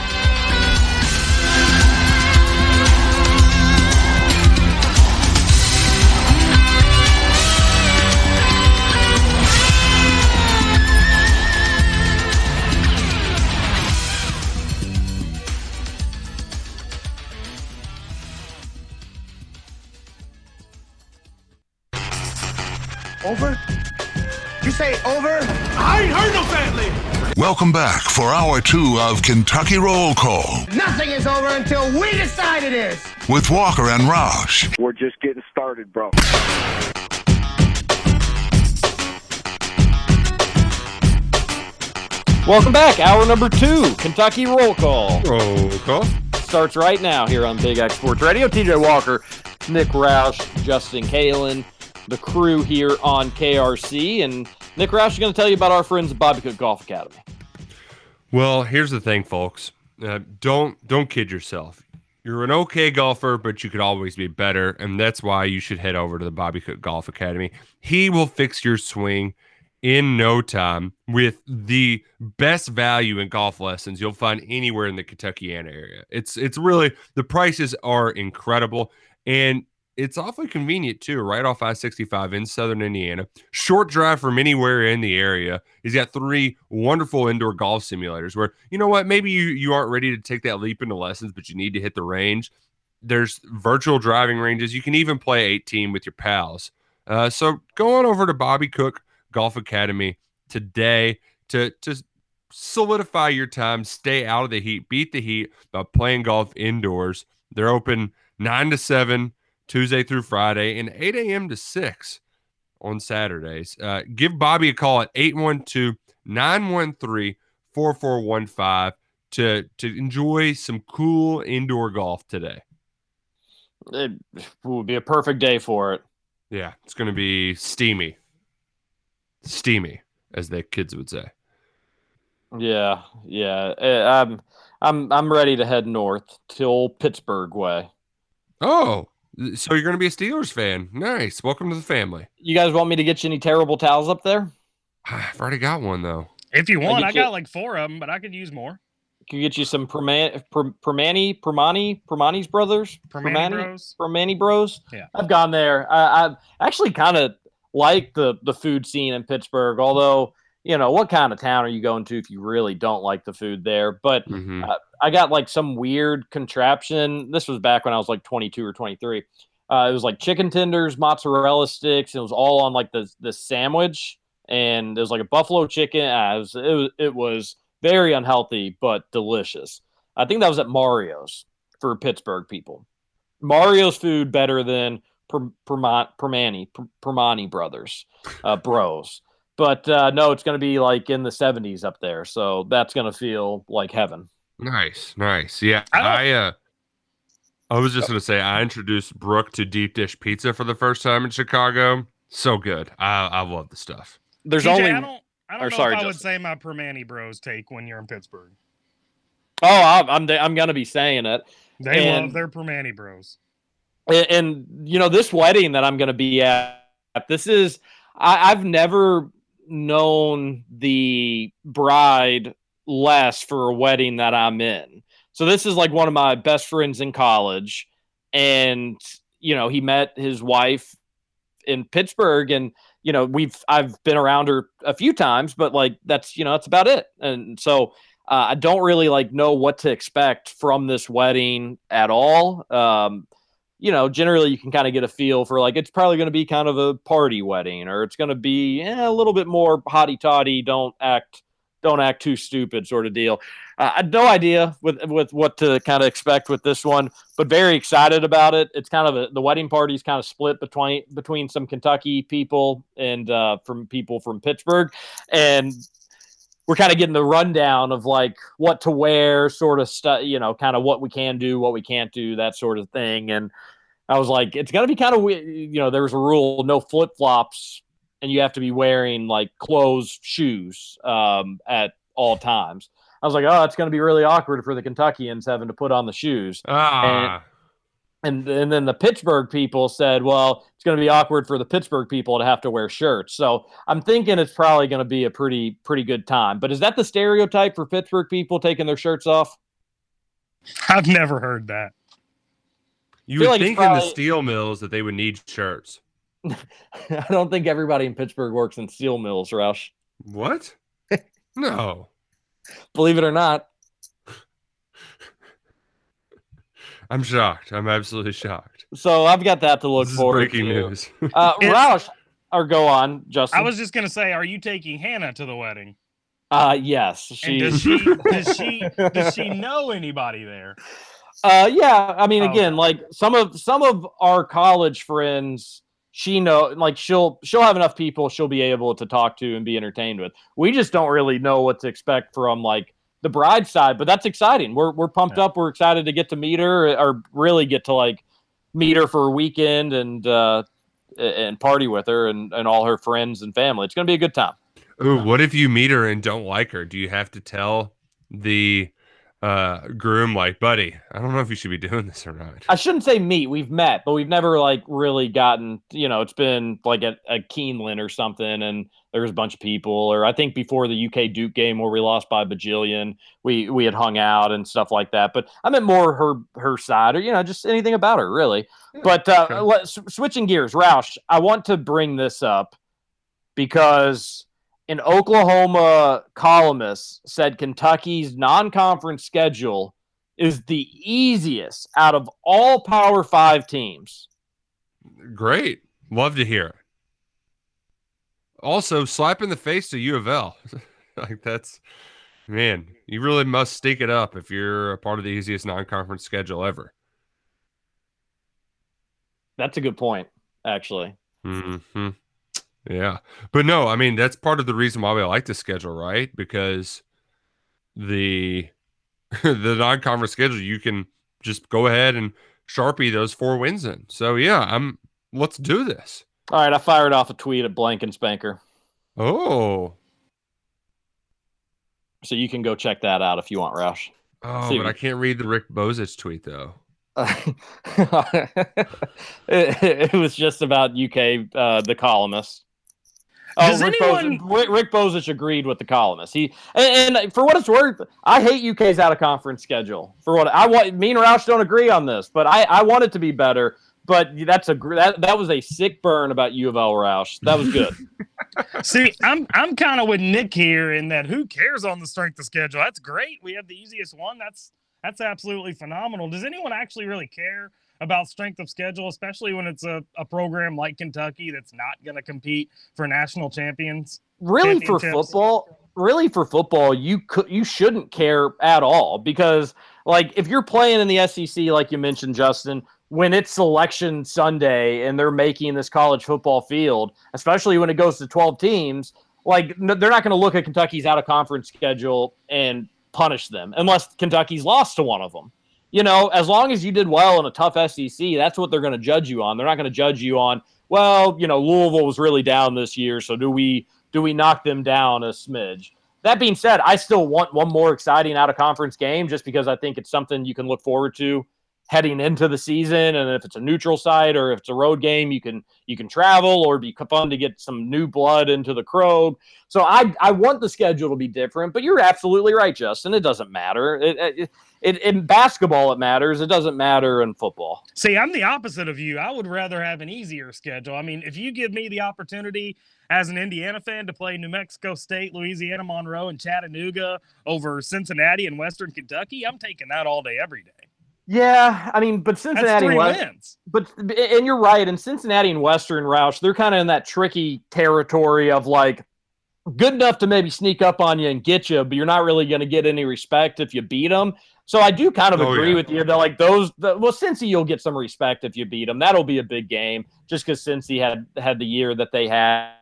Over? You say over? I ain't heard no family. Welcome back for hour two of Kentucky Roll Call Nothing is over until we decide it is. with Walker and Roush. We're just getting started, bro. Welcome back. Hour number two, Kentucky Roll Call. Roll call. starts right now here on Big X Sports Radio. TJ Walker, Nick Roush, Justin Kalen, the crew here on KRC. And Nick Roush is going to tell you about our friends at Bobby Cook Golf Academy. Well, here's the thing, folks. Uh, don't don't kid yourself. You're an okay golfer, but you could always be better, and that's why you should head over to the Bobby Cook Golf Academy. He will fix your swing in no time with the best value in golf lessons you'll find anywhere in the Kentuckiana area. It's it's really the prices are incredible and it's awfully convenient too, right off I-65 in southern Indiana. Short drive from anywhere in the area. He's got three wonderful indoor golf simulators where you know what, maybe you you aren't ready to take that leap into lessons, but you need to hit the range. There's virtual driving ranges. You can even play 18 with your pals. Uh, so go on over to Bobby Cook Golf Academy today to to solidify your time, stay out of the heat, beat the heat by playing golf indoors. They're open nine to seven Tuesday through Friday and 8 a.m. to 6 on Saturdays. Uh, give Bobby a call at 812 913 4415 to to enjoy some cool indoor golf today. It would be a perfect day for it. Yeah, it's going to be steamy. Steamy, as the kids would say. Yeah, yeah. Uh, I'm, I'm, I'm ready to head north till Pittsburgh way. Oh, so you're going to be a Steelers fan. Nice. Welcome to the family. You guys want me to get you any terrible towels up there? I've already got one, though. If you want, get I you- got like four of them, but I could use more. Can get you some Perman- Per- Permani, Permani, Permani's brothers, Permani Bros? Permani Bros. Yeah. I've gone there. I, I actually kind of like the the food scene in Pittsburgh. Although, you know, what kind of town are you going to if you really don't like the food there? But Mhm. uh, I got like some weird contraption. This was back when I was like 22 or 23. Uh, it was like chicken tenders, mozzarella sticks. It was all on like the the sandwich, and it was like a buffalo chicken. Uh, it was it was, it was very unhealthy but delicious. I think that was at Mario's for Pittsburgh people. Mario's food better than Per- Perma- Permani Per- Permani brothers, uh, bros. But uh, no, it's going to be like in the 70s up there, so that's going to feel like heaven. Nice, nice. Yeah, I I uh, I was just gonna say I introduced Brooke to deep dish pizza for the first time in Chicago. So good. I I love the stuff. There's TJ, only I don't, I don't or know sorry, if I would say my Permani Bros take when you're in Pittsburgh. oh I'm I'm, I'm gonna be saying it. They And- love their Permani Bros. and, and you know this wedding that i'm going to be at this is I, i've never known the bride less for a wedding that i'm in. So this is like one of my best friends in college and you know he met his wife in pittsburgh and you know we've i've been around her a few times but like that's you know that's about it. And so uh, i don't really like know what to expect from this wedding at all. Um, you know, generally you can kind of get a feel for like it's probably going to be kind of a party wedding, or it's going to be eh, a little bit more hotty toddy. Don't act, don't act too stupid, sort of deal. Uh, I had no idea with with what to kind of expect with this one, but very excited about it. It's kind of a, the wedding party is kind of split between between some Kentucky people and uh, from people from Pittsburgh, and we're kind of getting the rundown of like what to wear, sort of stuff, you know, kind of what we can do, what we can't do, that sort of thing. And I was like, it's gonna be kind of weird. You know, there was a rule: no flip flops, and you have to be wearing like closed shoes um, at all times. I was like, oh, it's gonna be really awkward for the Kentuckians having to put on the shoes. Ah, And and then the Pittsburgh people said, well, it's going to be awkward for the Pittsburgh people to have to wear shirts. So I'm thinking it's probably going to be a pretty pretty good time. But is that the stereotype for Pittsburgh people taking their shirts off? I've never heard that. you would like it's think in the steel mills that they would need shirts. I don't think everybody in Pittsburgh works in steel mills, Roush. What? no, Believe it or not. I'm shocked. I'm absolutely shocked. So I've got that to look This is forward breaking to. news. Uh, It's- Roush, or go on, Justin. I was just gonna say, are you taking Hannah to the wedding? uh, yes, And does she. she does she does she know anybody there? Uh, yeah. I mean, Oh, again, like some of some of our college friends, she know like she'll she'll have enough people she'll be able to talk to and be entertained with. We just don't really know what to expect from like the bride side, but that's exciting. We're we're pumped Yeah. up. We're excited to get to meet her or really get to like meet her for a weekend and uh and party with her and, and all her friends and family. It's gonna be a good time. Ooh, what if you meet her and don't like her? Do you have to tell the uh groom like, buddy, I don't know if you should be doing this or not? I shouldn't say meet. We've met, but we've never like really gotten. You know, it's been like at a Keeneland or something, and there was a bunch of people. Or I think before the UK Duke game where we lost by a bajillion, we we had hung out and stuff like that. But I meant more her her side, or you know, just anything about her really. But uh, okay. let, s- switching gears, Roush, I want to bring this up because an Oklahoma columnist said Kentucky's non-conference schedule is the easiest out of all Power Five teams. Great. Love to hear it. Also, slap in the face to U of L. like that's man, you really must stink it up if you're a part of the easiest non-conference schedule ever. That's a good point, actually. hmm Yeah, but no, I mean that's part of the reason why we like the schedule, right? Because the the non-conference schedule, you can just go ahead and sharpie those four wins in. So yeah, I'm. Let's do this. All right, I fired off a tweet at Blank and Spanker, Oh, so you can go check that out if you want, Roush. oh, See, but I can't read the Rick Bozich tweet though. it, it was just about UK, uh, the columnist. Oh, Does Rick, anyone- Bozich, Rick, Rick Bozich agreed with the columnist. He and, and for what it's worth, I hate UK's out of conference schedule. For what I want, me and Roush don't agree on this, but I, I want it to be better. But that's a that, that was a sick burn about U of L Roush. That was good. See, I'm I'm kind of with Nick here in that who cares on the strength of schedule? That's great. We have the easiest one. That's that's absolutely phenomenal. Does anyone actually really care about strength of schedule, especially when it's a, a program like Kentucky that's not going to compete for national champions? really for football really for football you could you shouldn't care at all because like if you're playing in the SEC like you mentioned Justin when it's selection Sunday and they're making this college football field especially when it goes to 12 teams like n- they're not going to look at Kentucky's out of conference schedule and punish them unless Kentucky's lost to one of them. You know, as long as you did well in a tough SEC, that's what they're going to judge you on. They're not going to judge you on, well, you know, Louisville was really down this year, so do we do we knock them down a smidge? That being said, I still want one more exciting out of conference game just because I think it's something you can look forward to heading into the season and if it's a neutral site or if it's a road game you can you can travel or be fun to get some new blood into the Krog. So I I want the schedule to be different, but you're absolutely right, Justin. It doesn't matter. It, it, it in basketball it matters. It doesn't matter in football. See, I'm the opposite of you. I would rather have an easier schedule. I mean, if you give me the opportunity as an Indiana fan to play New Mexico State, Louisiana Monroe, and Chattanooga over Cincinnati and Western Kentucky, I'm taking that all day, every day. Yeah, I mean, but Cincinnati West, wins. but and you're right. And Cincinnati and Western Roush, they're kind of in that tricky territory of like good enough to maybe sneak up on you and get you, but you're not really going to get any respect if you beat them. So I do kind of Oh, agree yeah. with you that like those. The, well, Cincy, you'll get some respect if you beat them. That'll be a big game, just because Cincy had had the year that they had,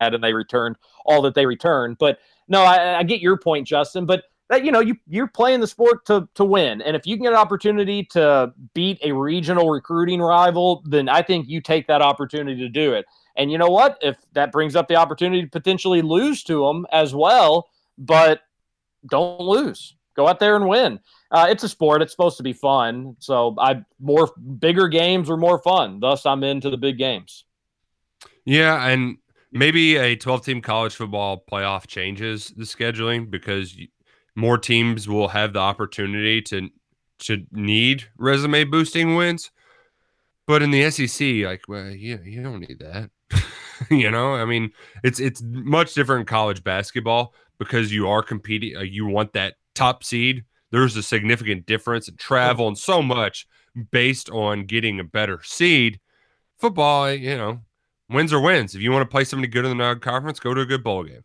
and they returned all that they returned. But no, I, I get your point, Justin. But that you know you you're playing the sport to to win, and if you can get an opportunity to beat a regional recruiting rival, then I think you take that opportunity to do it. And you know what? If that brings up the opportunity to potentially lose to them as well, but don't lose. Go out there and win. Uh, it's a sport. It's supposed to be fun. So I more bigger games are more fun. Thus, I'm into the big games. Yeah, and maybe a 12 team college football playoff changes the scheduling because more teams will have the opportunity to to need resume boosting wins. But in the SEC, like, well, you, you don't need that. you know, I mean, it's it's much different in college basketball because you are competing. Uh, you want that top seed. There's a significant difference in travel and so much based on getting a better seed. Football, eh, you know, wins are wins. If you want to play somebody good in the non-conference, go to a good bowl game.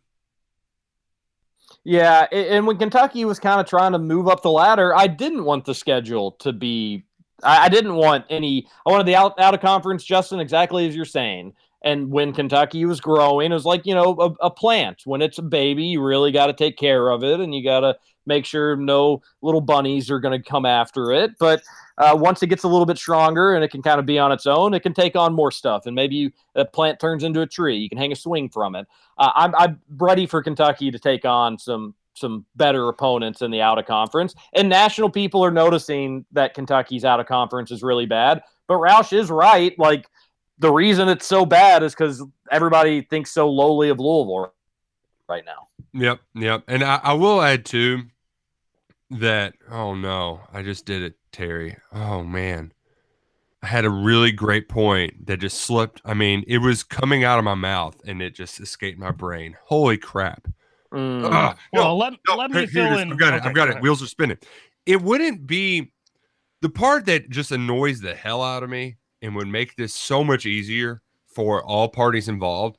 Yeah, and when Kentucky was kind of trying to move up the ladder, I didn't want the schedule to be. I, I didn't want any. I wanted the out out of conference, Justin, exactly as you're saying. And when Kentucky was growing, it was like you know a, a plant. When it's a baby, you really got to take care of it, and you got to make sure no little bunnies are going to come after it. But uh, once it gets a little bit stronger and it can kind of be on its own, it can take on more stuff, and maybe you, a plant turns into a tree. You can hang a swing from it uh, I'm, I'm ready for Kentucky to take on some some better opponents in the out of conference. And national people are noticing that Kentucky's out of conference is really bad. But Roush is right. Like the reason it's so bad is because everybody thinks so lowly of Louisville right now. Yep, yep. And I, I will add too that oh no, I just did it, Terry. Oh man. I had a really great point that just slipped. I mean, it was coming out of my mouth and it just escaped my brain. Holy crap. Mm. Ugh, no, Well, let, no, let me fill in. I've got it. Okay, I've got go it. ahead. Wheels are spinning. It wouldn't be the part that just annoys the hell out of me and would make this so much easier for all parties involved.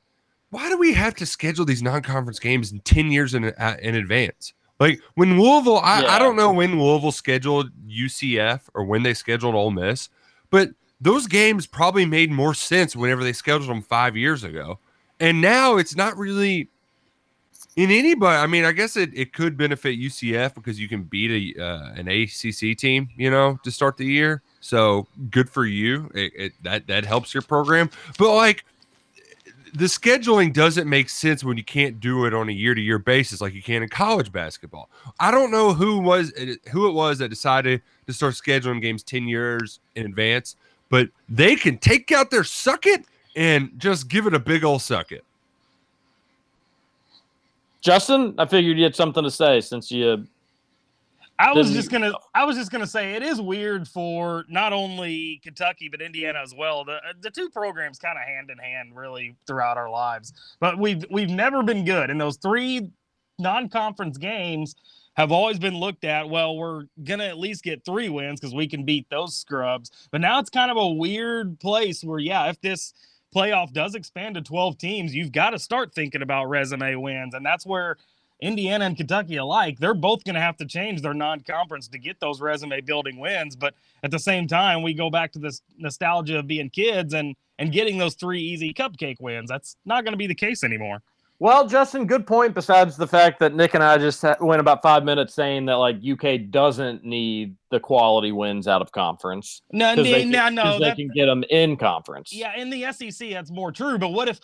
Why do we have to schedule these non-conference games in 10 years in, uh, in advance? Like when Louisville, I, I don't know when Louisville scheduled UCF or when they scheduled Ole Miss, but those games probably made more sense whenever they scheduled them five years ago. And now it's not really in anybody. I mean, I guess it, it could benefit UCF because you can beat a uh, an ACC team, you know, to start the year. So good for you. It, it, that that helps your program. But like the scheduling doesn't make sense when you can't do it on a year to year basis like you can in college basketball. I don't know who was who it was that decided to start scheduling games 10 years in advance, but they can take out their suck it and just give it a big old suck it. Justin, I figured you had something to say since you. I was just gonna oh. I was just gonna say it is weird for not only Kentucky but Indiana as well. The uh, the two programs kind of hand in hand really throughout our lives. But we've we've never been good. And those three non-conference games have always been looked at, well, we're gonna at least get three wins because we can beat those scrubs. But now it's kind of a weird place where, yeah, if this playoff does expand to 12 teams, you've got to start thinking about resume wins. And that's where Indiana and Kentucky alike, they're both going to have to change their non-conference to get those resume building wins. But at the same time, we go back to this nostalgia of being kids and and getting those three easy cupcake wins. That's not going to be the case anymore. Well, Justin, good point. Besides the fact that Nick and I just went about five minutes saying that like UK doesn't need the quality wins out of conference. No, 'Cause they no, can- no, 'cause they that- can get them in conference. Yeah, in the SEC, that's more true. But what if,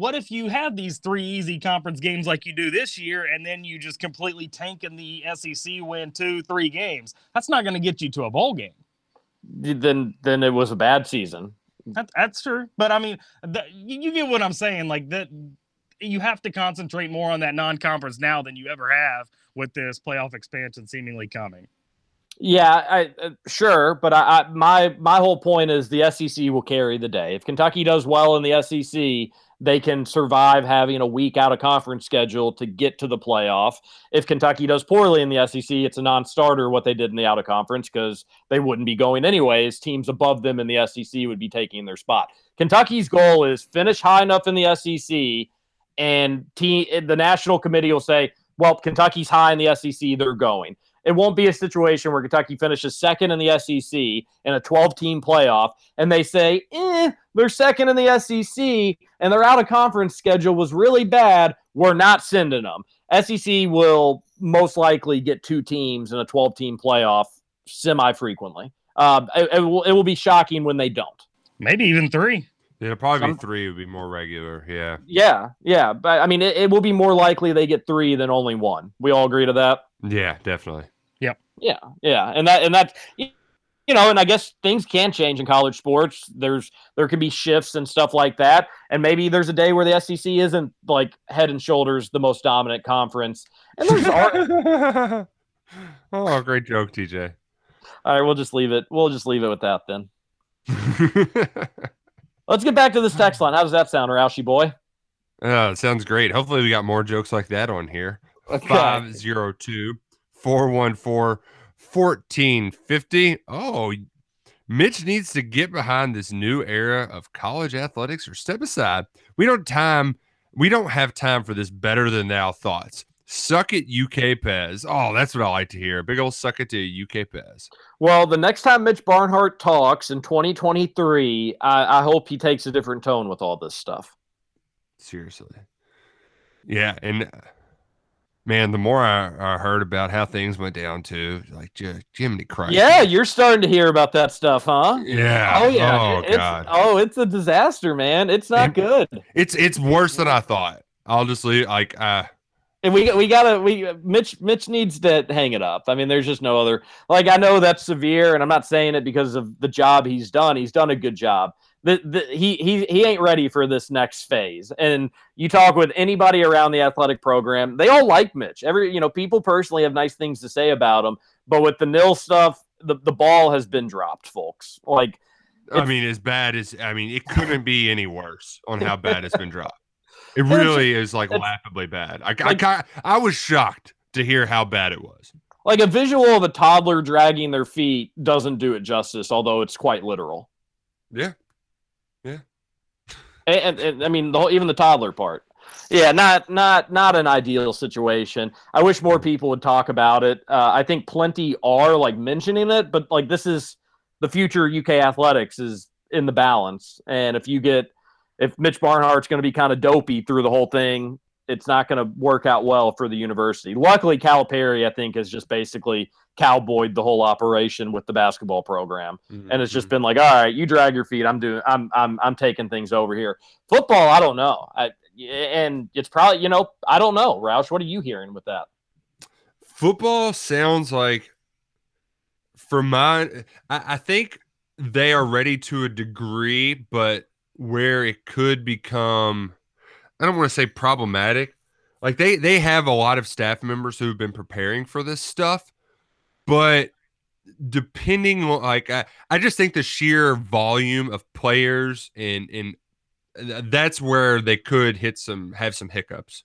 what if you have these three easy conference games like you do this year, and then you just completely tank in the SEC, win two, three games? That's not going to get you to a bowl game. Then then it was a bad season. That, that's true. But I mean, the, you, get what I'm saying. Like that, you have to concentrate more on that non-conference now than you ever have with this playoff expansion seemingly coming. Yeah, I, uh, sure, but I, I my my whole point is the SEC will carry the day. If Kentucky does well in the SEC, they can survive having a weak out of conference schedule to get to the playoff. If Kentucky does poorly in the SEC, it's a non-starter what they did in the out of conference because they wouldn't be going anyways. Teams above them in the SEC would be taking their spot. Kentucky's goal is finish high enough in the SEC, and team the national committee will say, "Well, Kentucky's high in the SEC, they're going." It won't be a situation where Kentucky finishes second in the SEC in a 12 team playoff and they say, eh, they're second in the SEC and their out of conference schedule was really bad. We're not sending them. SEC will most likely get two teams in a 12 team playoff semi frequently. Uh, it, it will, it will be shocking when they don't. Maybe even three. Yeah, probably Some- three would be more regular. Yeah. Yeah, yeah. But I mean, it, it will be more likely they get three than only one. We all agree to that? Yeah, definitely. Yep. Yeah, yeah, and that and that you know, and I guess things can change in college sports. There's there can be shifts and stuff like that, and maybe there's a day where the SEC isn't like head and shoulders the most dominant conference, and there's ar- oh, great joke, TJ. all right. We'll just leave it. We'll just leave it with that then. Let's get back to this text line. How does that sound, Roushy boy? Uh, it sounds great. Hopefully, we got more jokes like that on here. Okay. 502 414 1450. Oh, Mitch needs to get behind this new era of college athletics or step aside. We don't time we don't have time for this better than now thoughts. Suck it, UK Pez. Oh, that's what I like to hear. Big old suck it to UK Pez. Well, the next time Mitch Barnhart talks in 2023, I, I hope he takes a different tone with all this stuff. Seriously. Yeah, and uh, man, the more I, I heard about how things went down to like Jiminy Christ. Yeah, you're starting to hear about that stuff, huh? Yeah. Oh yeah. Oh it's, god. Oh, it's a disaster, man. It's not And- good. It's it's worse than I thought. I'll just leave like uh And we we gotta we Mitch Mitch needs to hang it up. I mean, there's just no other like I know that's severe, and I'm not saying it because of the job he's done. He's done a good job. The, the, he he he ain't ready for this next phase. And you talk with anybody around the athletic program, they all like Mitch. Every you know, people personally have nice things to say about him, but with the nil stuff, the, the ball has been dropped, folks. Like I mean as bad as I mean it couldn't be any worse on how bad it's been dropped. It really is like laughably bad. I I, like- ki- I was shocked to hear how bad it was. like a visual of a toddler dragging their feet doesn't do it justice, although it's quite literal. Yeah. And, and, and, I mean, the whole, even the toddler part. Yeah, not not not an ideal situation. I wish more people would talk about it. Uh, I think plenty are like mentioning it, but like this is the future UK athletics is in the balance. And if you get if Mitch Barnhart's going to be kind of dopey through the whole thing, it's not going to work out well for the university. Luckily, Calipari, I think, has just basically cowboyed the whole operation with the basketball program and it's just Mm-hmm. been like, all right, you drag your feet. I'm doing. I'm I'm I'm taking things over here. Football, I don't know. I and it's probably you know I don't know. Roush, what are you hearing with that? football sounds like for my I, I think they are ready to a degree but where it could become i don't want to say problematic like they they have a lot of staff members who've been preparing for this stuff but depending like i, I just think the sheer volume of players and and that's where they could hit some have some hiccups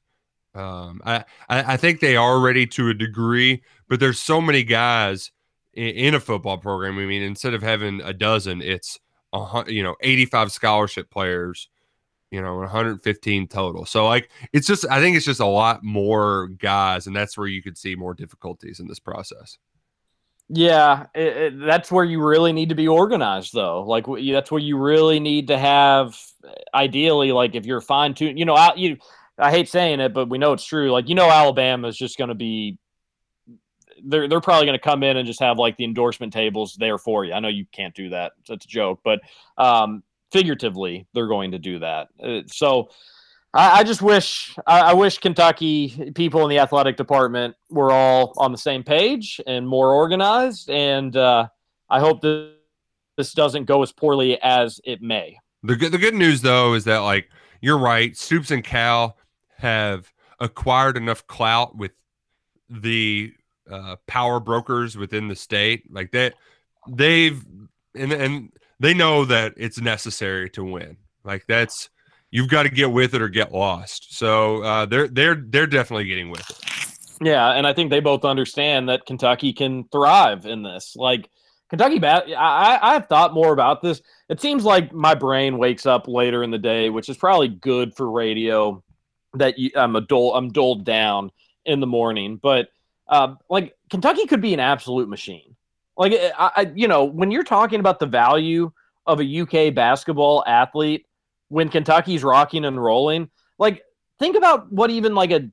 um, I, I I think they are ready to a degree, but there's so many guys in, in a football program. I mean, instead of having a dozen, it's a you know 85 scholarship players, you know, 115 total. So like, it's just I think it's just a lot more guys, and that's where you could see more difficulties in this process. Yeah, it, it, that's where you really need to be organized, though. Like that's where you really need to have, ideally, like if you're fine tuned, you know, out you I hate saying it, but we know it's true. Like you know, Alabama is just going to be. They're they're probably going to come in and just have like the endorsement tables there for you. I know you can't do that. That's a joke, but um, figuratively, they're going to do that. Uh, so. I, I just wish I, I wish Kentucky people in the athletic department were all on the same page and more organized, and uh, I hope that this doesn't go as poorly as it may. The good the good news though is that like you're right, Stoops and Cal have acquired enough clout with the uh, power brokers within the state, like that they've and and they know that it's necessary to win. Like that's you've got to get with it or get lost. So uh, they're they're they're definitely getting with it. Yeah, and I think they both understand that Kentucky can thrive in this. Like Kentucky, bat, I I've thought more about this. It seems like my brain wakes up later in the day, which is probably good for radio. That you, I'm a dull, I'm dulled down in the morning, but um, like Kentucky could be an absolute machine. Like I, I, you know, when you're talking about the value of a UK basketball athlete when Kentucky's rocking and rolling, like think about what even like a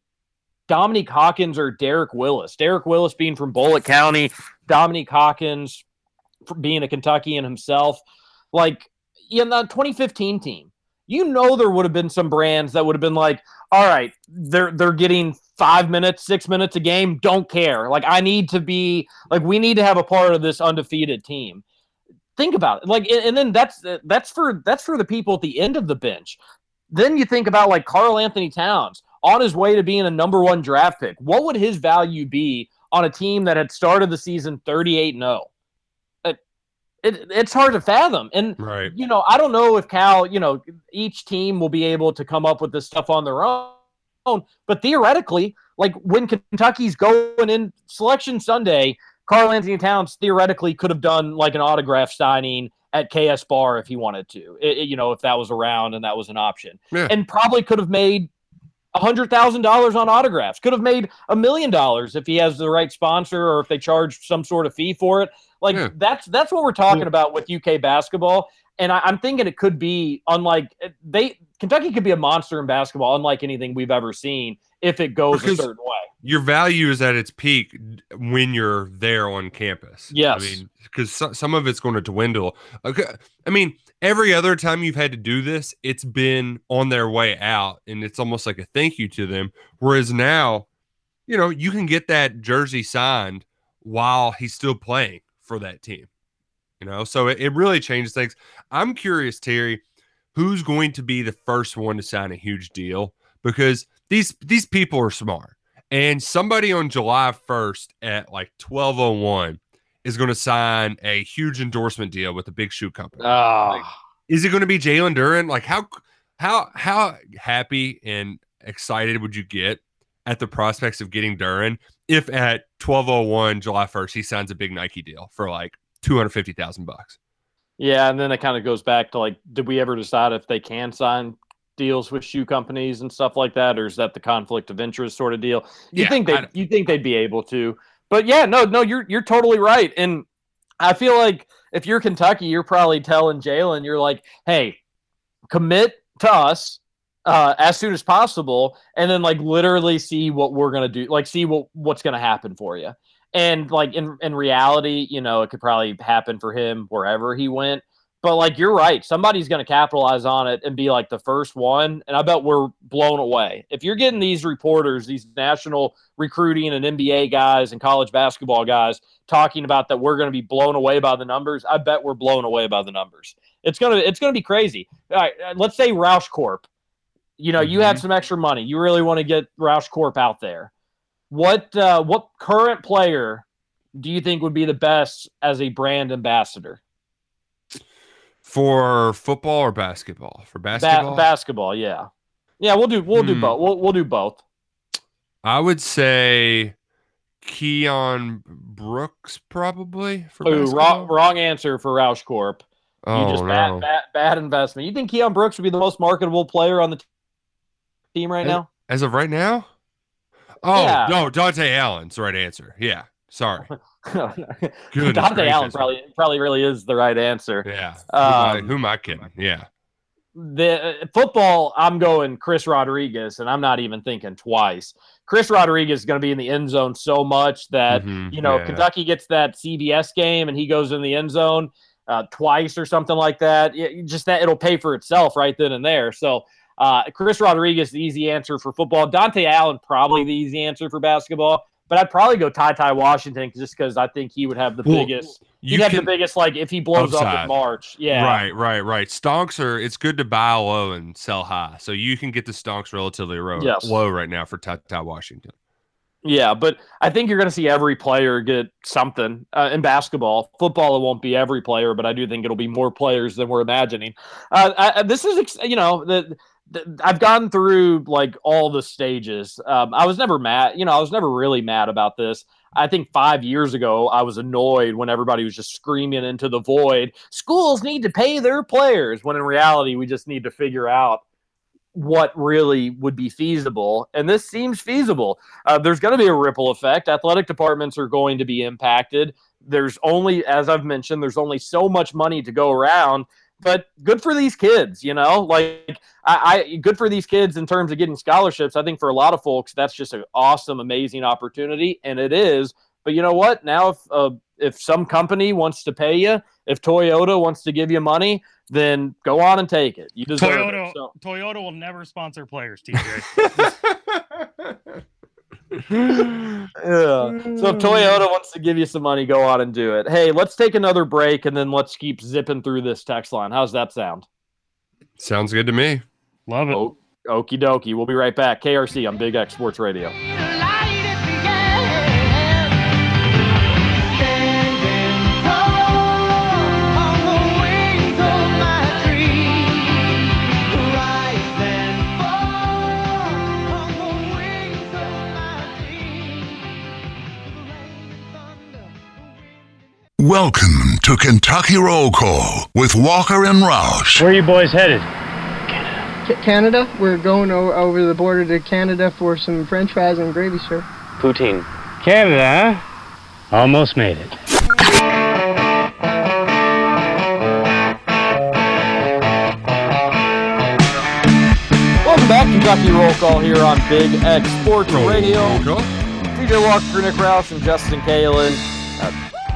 Dominique Hawkins or Derek Willis. Derek Willis being from Bullitt County, Dominique Hawkins being a Kentuckian himself. Like in the 2015 team, you know there would have been some brands that would have been like, all right, they're they're getting five minutes, six minutes a game, don't care. Like I need to be like we need to have a part of this undefeated team. Think about it. Like and then that's that's for that's for the people at the end of the bench. Then you think about like Karl-Anthony Towns on his way to being a number one draft pick. What would his value be on a team that had started the season 38 0? it, it's hard to fathom. And right. you know, I don't know if Cal, you know, each team will be able to come up with this stuff on their own. But theoretically, like when Kentucky's going in selection Sunday, Karl-Anthony Towns theoretically could have done like an autograph signing at KS Bar if he wanted to. It, it, you know, if that was around and that was an option, Yeah. and probably could have made a hundred thousand dollars on autographs. Could have made a million dollars if he has the right sponsor or if they charge some sort of fee for it. Like Yeah. that's that's what we're talking about with UK basketball. And I, I'm thinking it could be unlike they Kentucky could be a monster in basketball, unlike anything we've ever seen if it goes Because- a certain way. Your value is at its peak when you're there on campus. Yes. I mean, because so, some of it's going to dwindle. Okay. I mean, every other time you've had to do this, it's been on their way out, and it's almost like a thank you to them. Whereas now, you know, you can get that jersey signed while he's still playing for that team. You know, so it, it really changes things. I'm curious, Terry, who's going to be the first one to sign a huge deal because these these people are smart. And somebody on July 1st at like 1201 is going to sign a huge endorsement deal with a big shoe company. Ah, Is it going to be Jalen Duren? Like how how how happy and excited would you get at the prospects of getting Duran if at 1201 July 1st he signs a big Nike deal for like 250,000 bucks? yeah, and then it kind of goes back to like, did we ever decide if they can sign deals with shoe companies and stuff like that, or is that the conflict of interest sort of deal? You Yeah, think they you think they'd be able to, but yeah, no, no, you're you're totally right, and I feel like if you're Kentucky, you're probably telling Jalen, you're like, hey, commit to us uh, as soon as possible, and then like literally see what we're gonna do, like see what what's gonna happen for you. And like in in reality, you know, it could probably happen for him wherever he went. But like you're right, somebody's going to capitalize on it and be like the first one, and I bet we're blown away. If you're getting these reporters, these national recruiting and NBA guys and college basketball guys talking about that we're going to be blown away by the numbers, I bet we're blown away by the numbers. It's gonna it's gonna be crazy. All right, uh, let's say Roush Corp. You know, you have some extra money. You really want to get Roush Corp out there. What uh, what current player do you think would be the best as a brand ambassador? For football or basketball? For Ba- basketball? basketball, yeah, yeah. We'll do we'll do Hmm. both. We'll we'll do both. I would say Keion Brooks probably for Ooh, basketball. wrong wrong answer for Roush Corp. Oh, you just no. bad, bad bad investment. You think Keion Brooks would be the most marketable player on the team right now? As of right now? Oh, Yeah. no, Dontaie Allen's the right answer. Yeah. Sorry. Dontaie Allen probably probably really is the right answer. Yeah. Um, who, am I, who am I kidding? Yeah. the uh, football, I'm going Chris Rodriguez, and I'm not even thinking twice. Chris Rodriguez is going to be in the end zone so much that Mhm, you know yeah. Kentucky gets that CBS game and he goes in the end zone uh, twice or something like that. It- just that it'll pay for itself right then and there. So uh, Chris Rodriguez, the easy answer for football. Dontaie Allen, probably the easy answer for basketball. But I'd probably go TyTy Washington just because I think he would have the Well, biggest. you He'd have can- the biggest like if he blows up in March. Yeah, Right, right, right. Stonks are it's good to buy low and sell high. So you can get the stonks relatively low, Yes. low right now for Ty Ty Washington. Yeah, but I think you're going to see every player get something uh, in basketball. Football, it won't be every player, but I do think it'll be more players than we're imagining. Uh, I, this is, you know, the I've gone through like all the stages. Um, I was never mad, you know, I was never really mad about this. I think five years ago, I was annoyed when everybody was just screaming into the void. Schools need to pay their players, when in reality, we just need to figure out what really would be feasible. And this seems feasible. Uh, there's going to be a ripple effect. Athletic departments are going to be impacted. There's only, as I've mentioned, there's only so much money to go around. But good for these kids, you know. Like I, I good for these kids in terms of getting scholarships. I think for a lot of folks, that's just an awesome, amazing opportunity, and it is. But you know what? Now, if uh, if some company wants to pay you, if Toyota wants to give you money, then go on and take it. You deserve Toyota, it. So- Toyota will never sponsor players, TJ. yeah. So if mm. Toyota wants to give you some money, go on and do it. Hey, let's take another break and then let's keep zipping through this text line. How's that sound? Sounds good to me. Love it. Oh, okie dokie. We'll be right back. KRC on Big X Sports Radio. Welcome to Kentucky Roll Call with Walker and Roush. Where are you boys headed? Ca- Canada. We're going o- over the border to Canada for some French fries and gravy, sir. Poutine. Canada, huh? Almost made it. Welcome back, Kentucky Roll Call here on Big X Sports Radio. Roll call. TJ Walker, Nick Roush, and Justin Kalen.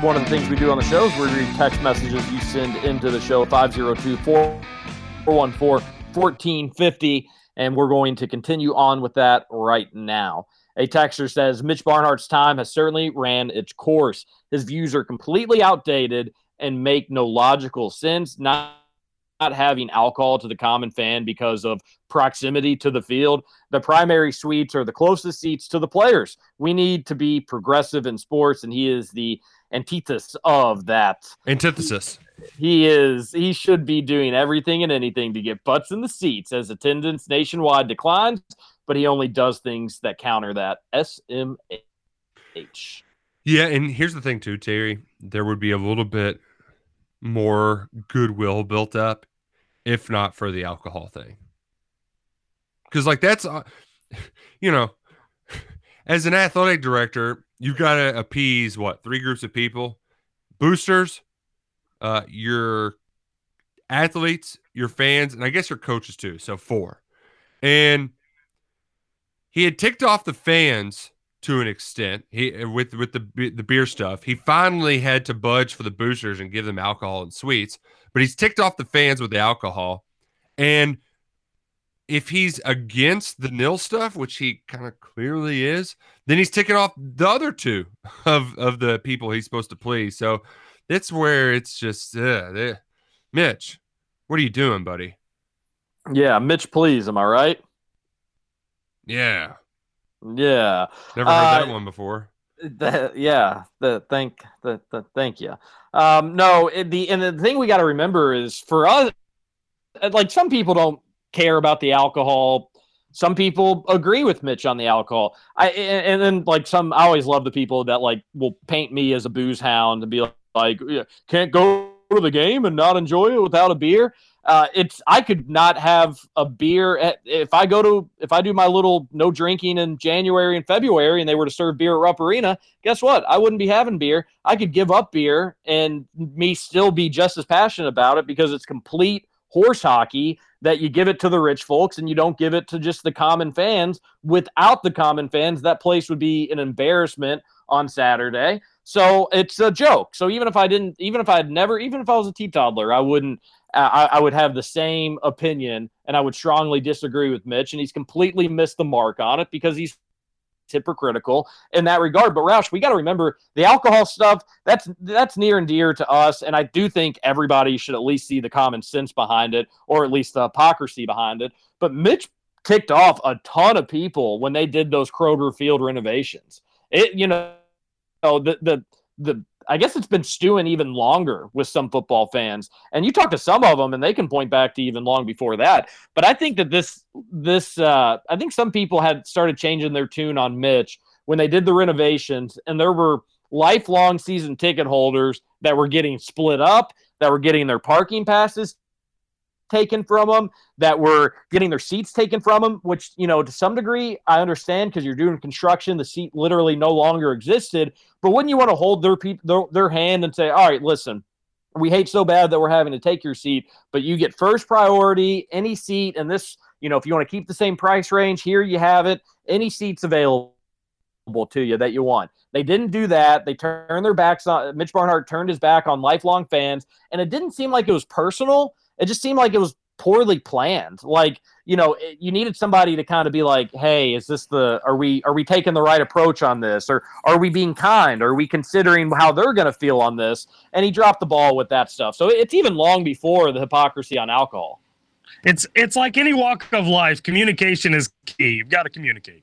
One of the things we do on the show is we read text messages you send into the show 502 414 1450. And we're going to continue on with that right now. A texter says Mitch Barnhart's time has certainly ran its course. His views are completely outdated and make no logical sense. Not not having alcohol to the common fan because of proximity to the field. The primary suites are the closest seats to the players. We need to be progressive in sports, and he is the antithesis of that. Antithesis. He is he should be doing everything and anything to get butts in the seats as attendance nationwide declines, but he only does things that counter that. SMH. Yeah, and here's the thing too, Terry. There would be a little bit more goodwill built up if not for the alcohol thing. Cuz like that's uh, you know, as an athletic director, you've got to appease what, three groups of people? Boosters, uh your athletes, your fans, and I guess your coaches too. So four. And he had ticked off the fans to an extent. He with with the the beer stuff. He finally had to budge for the boosters and give them alcohol and suites. But he's ticked off the fans with the alcohol, and if he's against the nil stuff, which he kind of clearly is, then he's ticking off the other two of of the people he's supposed to please. So that's where it's just, uh, there. Mitch, what are you doing, buddy? Yeah, Mitch, please. Am I right? Yeah, Yeah. never heard that Uh, one before. The, yeah, the thank the, the thank you. Um, no, it, the and the thing we got to remember is for us, like some people don't care about the alcohol. Some people agree with Mitch on the alcohol. I and, then like some, I always love the people that like will paint me as a booze hound and be like, like can't go to the game and not enjoy it without a beer. Uh, it's I could not have a beer at, if I go to if I do my little no drinking in January and February and they were to serve beer at Rupp Arena. Guess what? I wouldn't be having beer. I could give up beer and me still be just as passionate about it because it's complete horse hockey that you give it to the rich folks and you don't give it to just the common fans. Without the common fans, that place would be an embarrassment on Saturday. So it's a joke. So even if I didn't, even if I had never, even if I was a teetotaler, I wouldn't, I, I would have the same opinion and I would strongly disagree with Mitch. And he's completely missed the mark on it because he's hypocritical in that regard. But Roush, we got to remember the alcohol stuff. That's that's near and dear to us, and I do think everybody should at least see the common sense behind it, or at least the hypocrisy behind it. But Mitch ticked off a ton of people when they did those Kroger Field renovations. It you know the the the I guess it's been stewing even longer with some football fans. And you talk to some of them, and they can point back to even long before that. But I think that this this uh, I think some people had started changing their tune on Mitch when they did the renovations, and there were lifelong season ticket holders that were getting split up, that were getting their parking passes taken from them, that were getting their seats taken from them, which, you know, to some degree, I understand because you're doing construction, the seat literally no longer existed. But wouldn't you want to hold their, pe- their, their hand and say, all right, listen, we hate so bad that we're having to take your seat, but you get first priority, any seat, and this, you know, if you want to keep the same price range, here you have it, any seats available to you that you want. They didn't do that. They turned their backs on Mitch Barnhart turned his back on lifelong fans, and it didn't seem like it was personal. It just seemed like it was poorly planned. Like, you know, it, you needed somebody to kind of be like, "Hey, is this the are we are we taking the right approach on this or are we being kind? Are we considering how they're going to feel on this?" And he dropped the ball with that stuff. So it's even long before the hypocrisy on alcohol. It's it's like any walk of life, communication is key. You've got to communicate.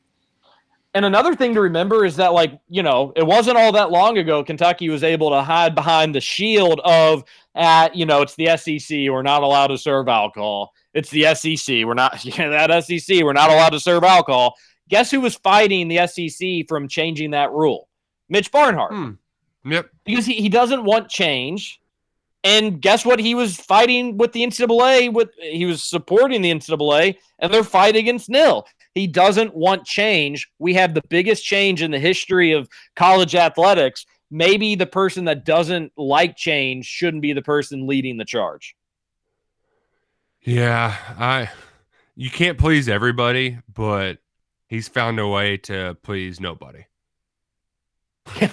And another thing to remember is that, like, you know, it wasn't all that long ago Kentucky was able to hide behind the shield of, at, you know, it's the SEC. We're not allowed to serve alcohol. It's the SEC. We're not, yeah, that SEC. We're not allowed to serve alcohol. Guess who was fighting the SEC from changing that rule? Mitch Barnhart. Hmm. Yep. Because he, he doesn't want change. And guess what? He was fighting with the NCAA. With he was supporting the NCAA, and they're fighting against nil. He doesn't want change. We have the biggest change in the history of college athletics. Maybe the person that doesn't like change shouldn't be the person leading the charge. Yeah, I you can't please everybody, but he's found a way to please nobody.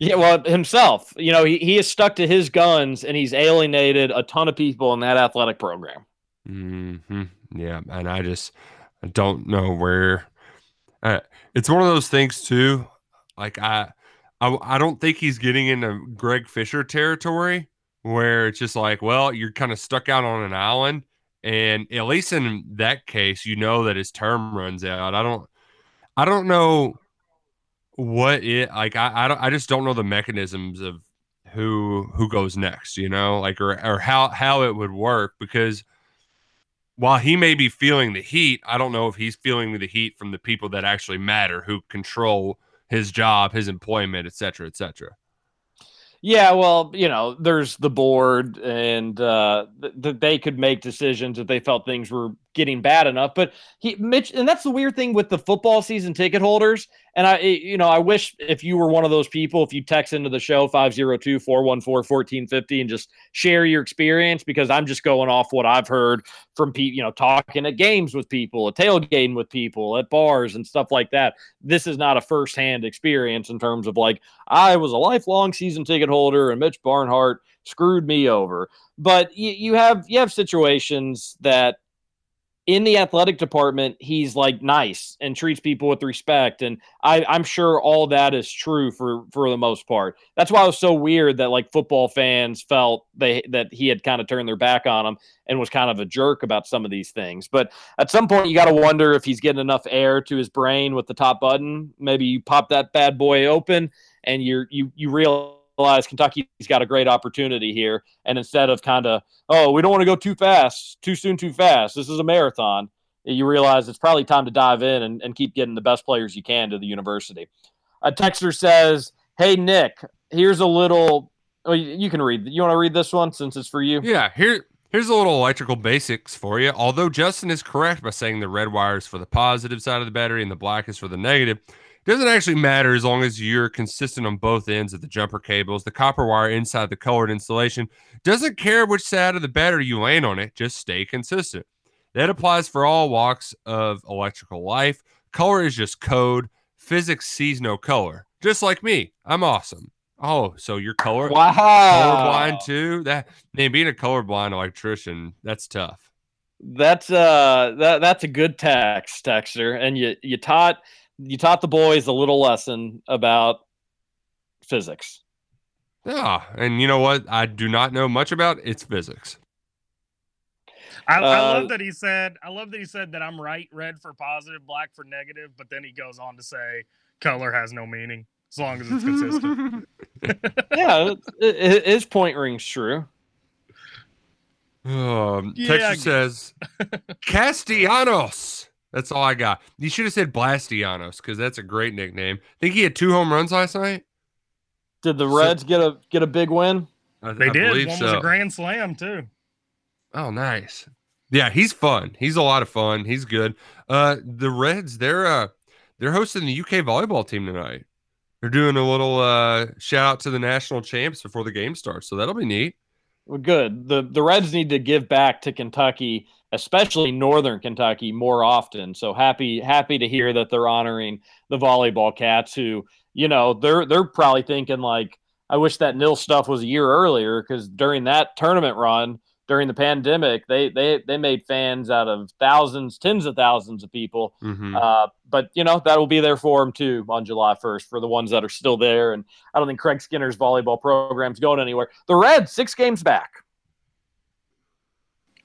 yeah, well, himself, you know, he, he is stuck to his guns and he's alienated a ton of people in that athletic program. hmm Yeah, and I just I don't know where. Uh, it's one of those things too. Like I, I, I don't think he's getting into Greg Fisher territory where it's just like, well, you're kind of stuck out on an island, and at least in that case, you know that his term runs out. I don't, I don't know what it like. I, I don't. I just don't know the mechanisms of who who goes next. You know, like or or how how it would work because while he may be feeling the heat, I don't know if he's feeling the heat from the people that actually matter, who control his job, his employment, et cetera, et cetera. Yeah, well, you know, there's the board, and uh, th- th- they could make decisions if they felt things were getting bad enough. But he, Mitch, and that's the weird thing with the football season ticket holders. And I, you know, I wish if you were one of those people, if you text into the show 502 414 1450 and just share your experience, because I'm just going off what I've heard from people, you know, talking at games with people, at tailgating with people, at bars and stuff like that. This is not a firsthand experience in terms of like, I was a lifelong season ticket holder and Mitch Barnhart screwed me over. But you, you have you have situations that in the athletic department, he's like nice and treats people with respect. And I, I'm sure all that is true for for the most part. That's why it was so weird that like football fans felt they that he had kind of turned their back on him and was kind of a jerk about some of these things. But at some point, you got to wonder if he's getting enough air to his brain with the top button. Maybe you pop that bad boy open and you're you you realize realize Kentucky's got a great opportunity here. And instead of kind of, oh, we don't want to go too fast, too soon, too fast. This is a marathon. You realize it's probably time to dive in and, and keep getting the best players you can to the university. A texter says, Hey, Nick, here's a little. Oh, you can read. You want to read this one since it's for you? Yeah. Here, here's a little electrical basics for you. Although Justin is correct by saying the red wire is for the positive side of the battery and the black is for the negative, doesn't actually matter as long as you're consistent on both ends of the jumper cables. The copper wire inside the colored insulation doesn't care which side of the battery you land on it, just stay consistent. That applies for all walks of electrical life. Color is just code. Physics sees no color. Just like me. I'm awesome. Oh, so you're color Wow. colorblind too? That man, being a colorblind electrician, that's tough. That's uh that that's a good text, Texter. And you you taught you taught the boys a little lesson about physics. Yeah, and you know what? I do not know much about it's physics. I, I Uh, love that he said. I love that he said that I'm right. Red for positive, black for negative. But then he goes on to say color has no meaning as long as it's consistent. yeah, it, it, his point rings true. Um, Yeah, Texture I guess. says Castellanos. That's all I got. You should have said Blastianos because that's a great nickname. I Think he had two home runs last night. Did the So- Reds get a get a big win? I, they I did. believe One was a grand slam too. Oh, nice. Yeah, he's fun. He's a lot of fun. He's good. Uh, the Reds, they're uh, they're hosting the UK volleyball team tonight. They're doing a little uh shout out to the national champs before the game starts, so that'll be neat. Well, good. The the Reds need to give back to Kentucky, especially Northern Kentucky, more often. So happy happy to hear that they're honoring the volleyball cats who, you know, they're they're probably thinking like, I wish that nil stuff was a year earlier because during that tournament run during the pandemic, they they they made fans out of thousands, tens of thousands of people. Mhm. Uh, but you know that will be there for them too on July 1st for the ones that are still there. And I don't think Craig Skinner's volleyball program's going anywhere. The Reds six games back.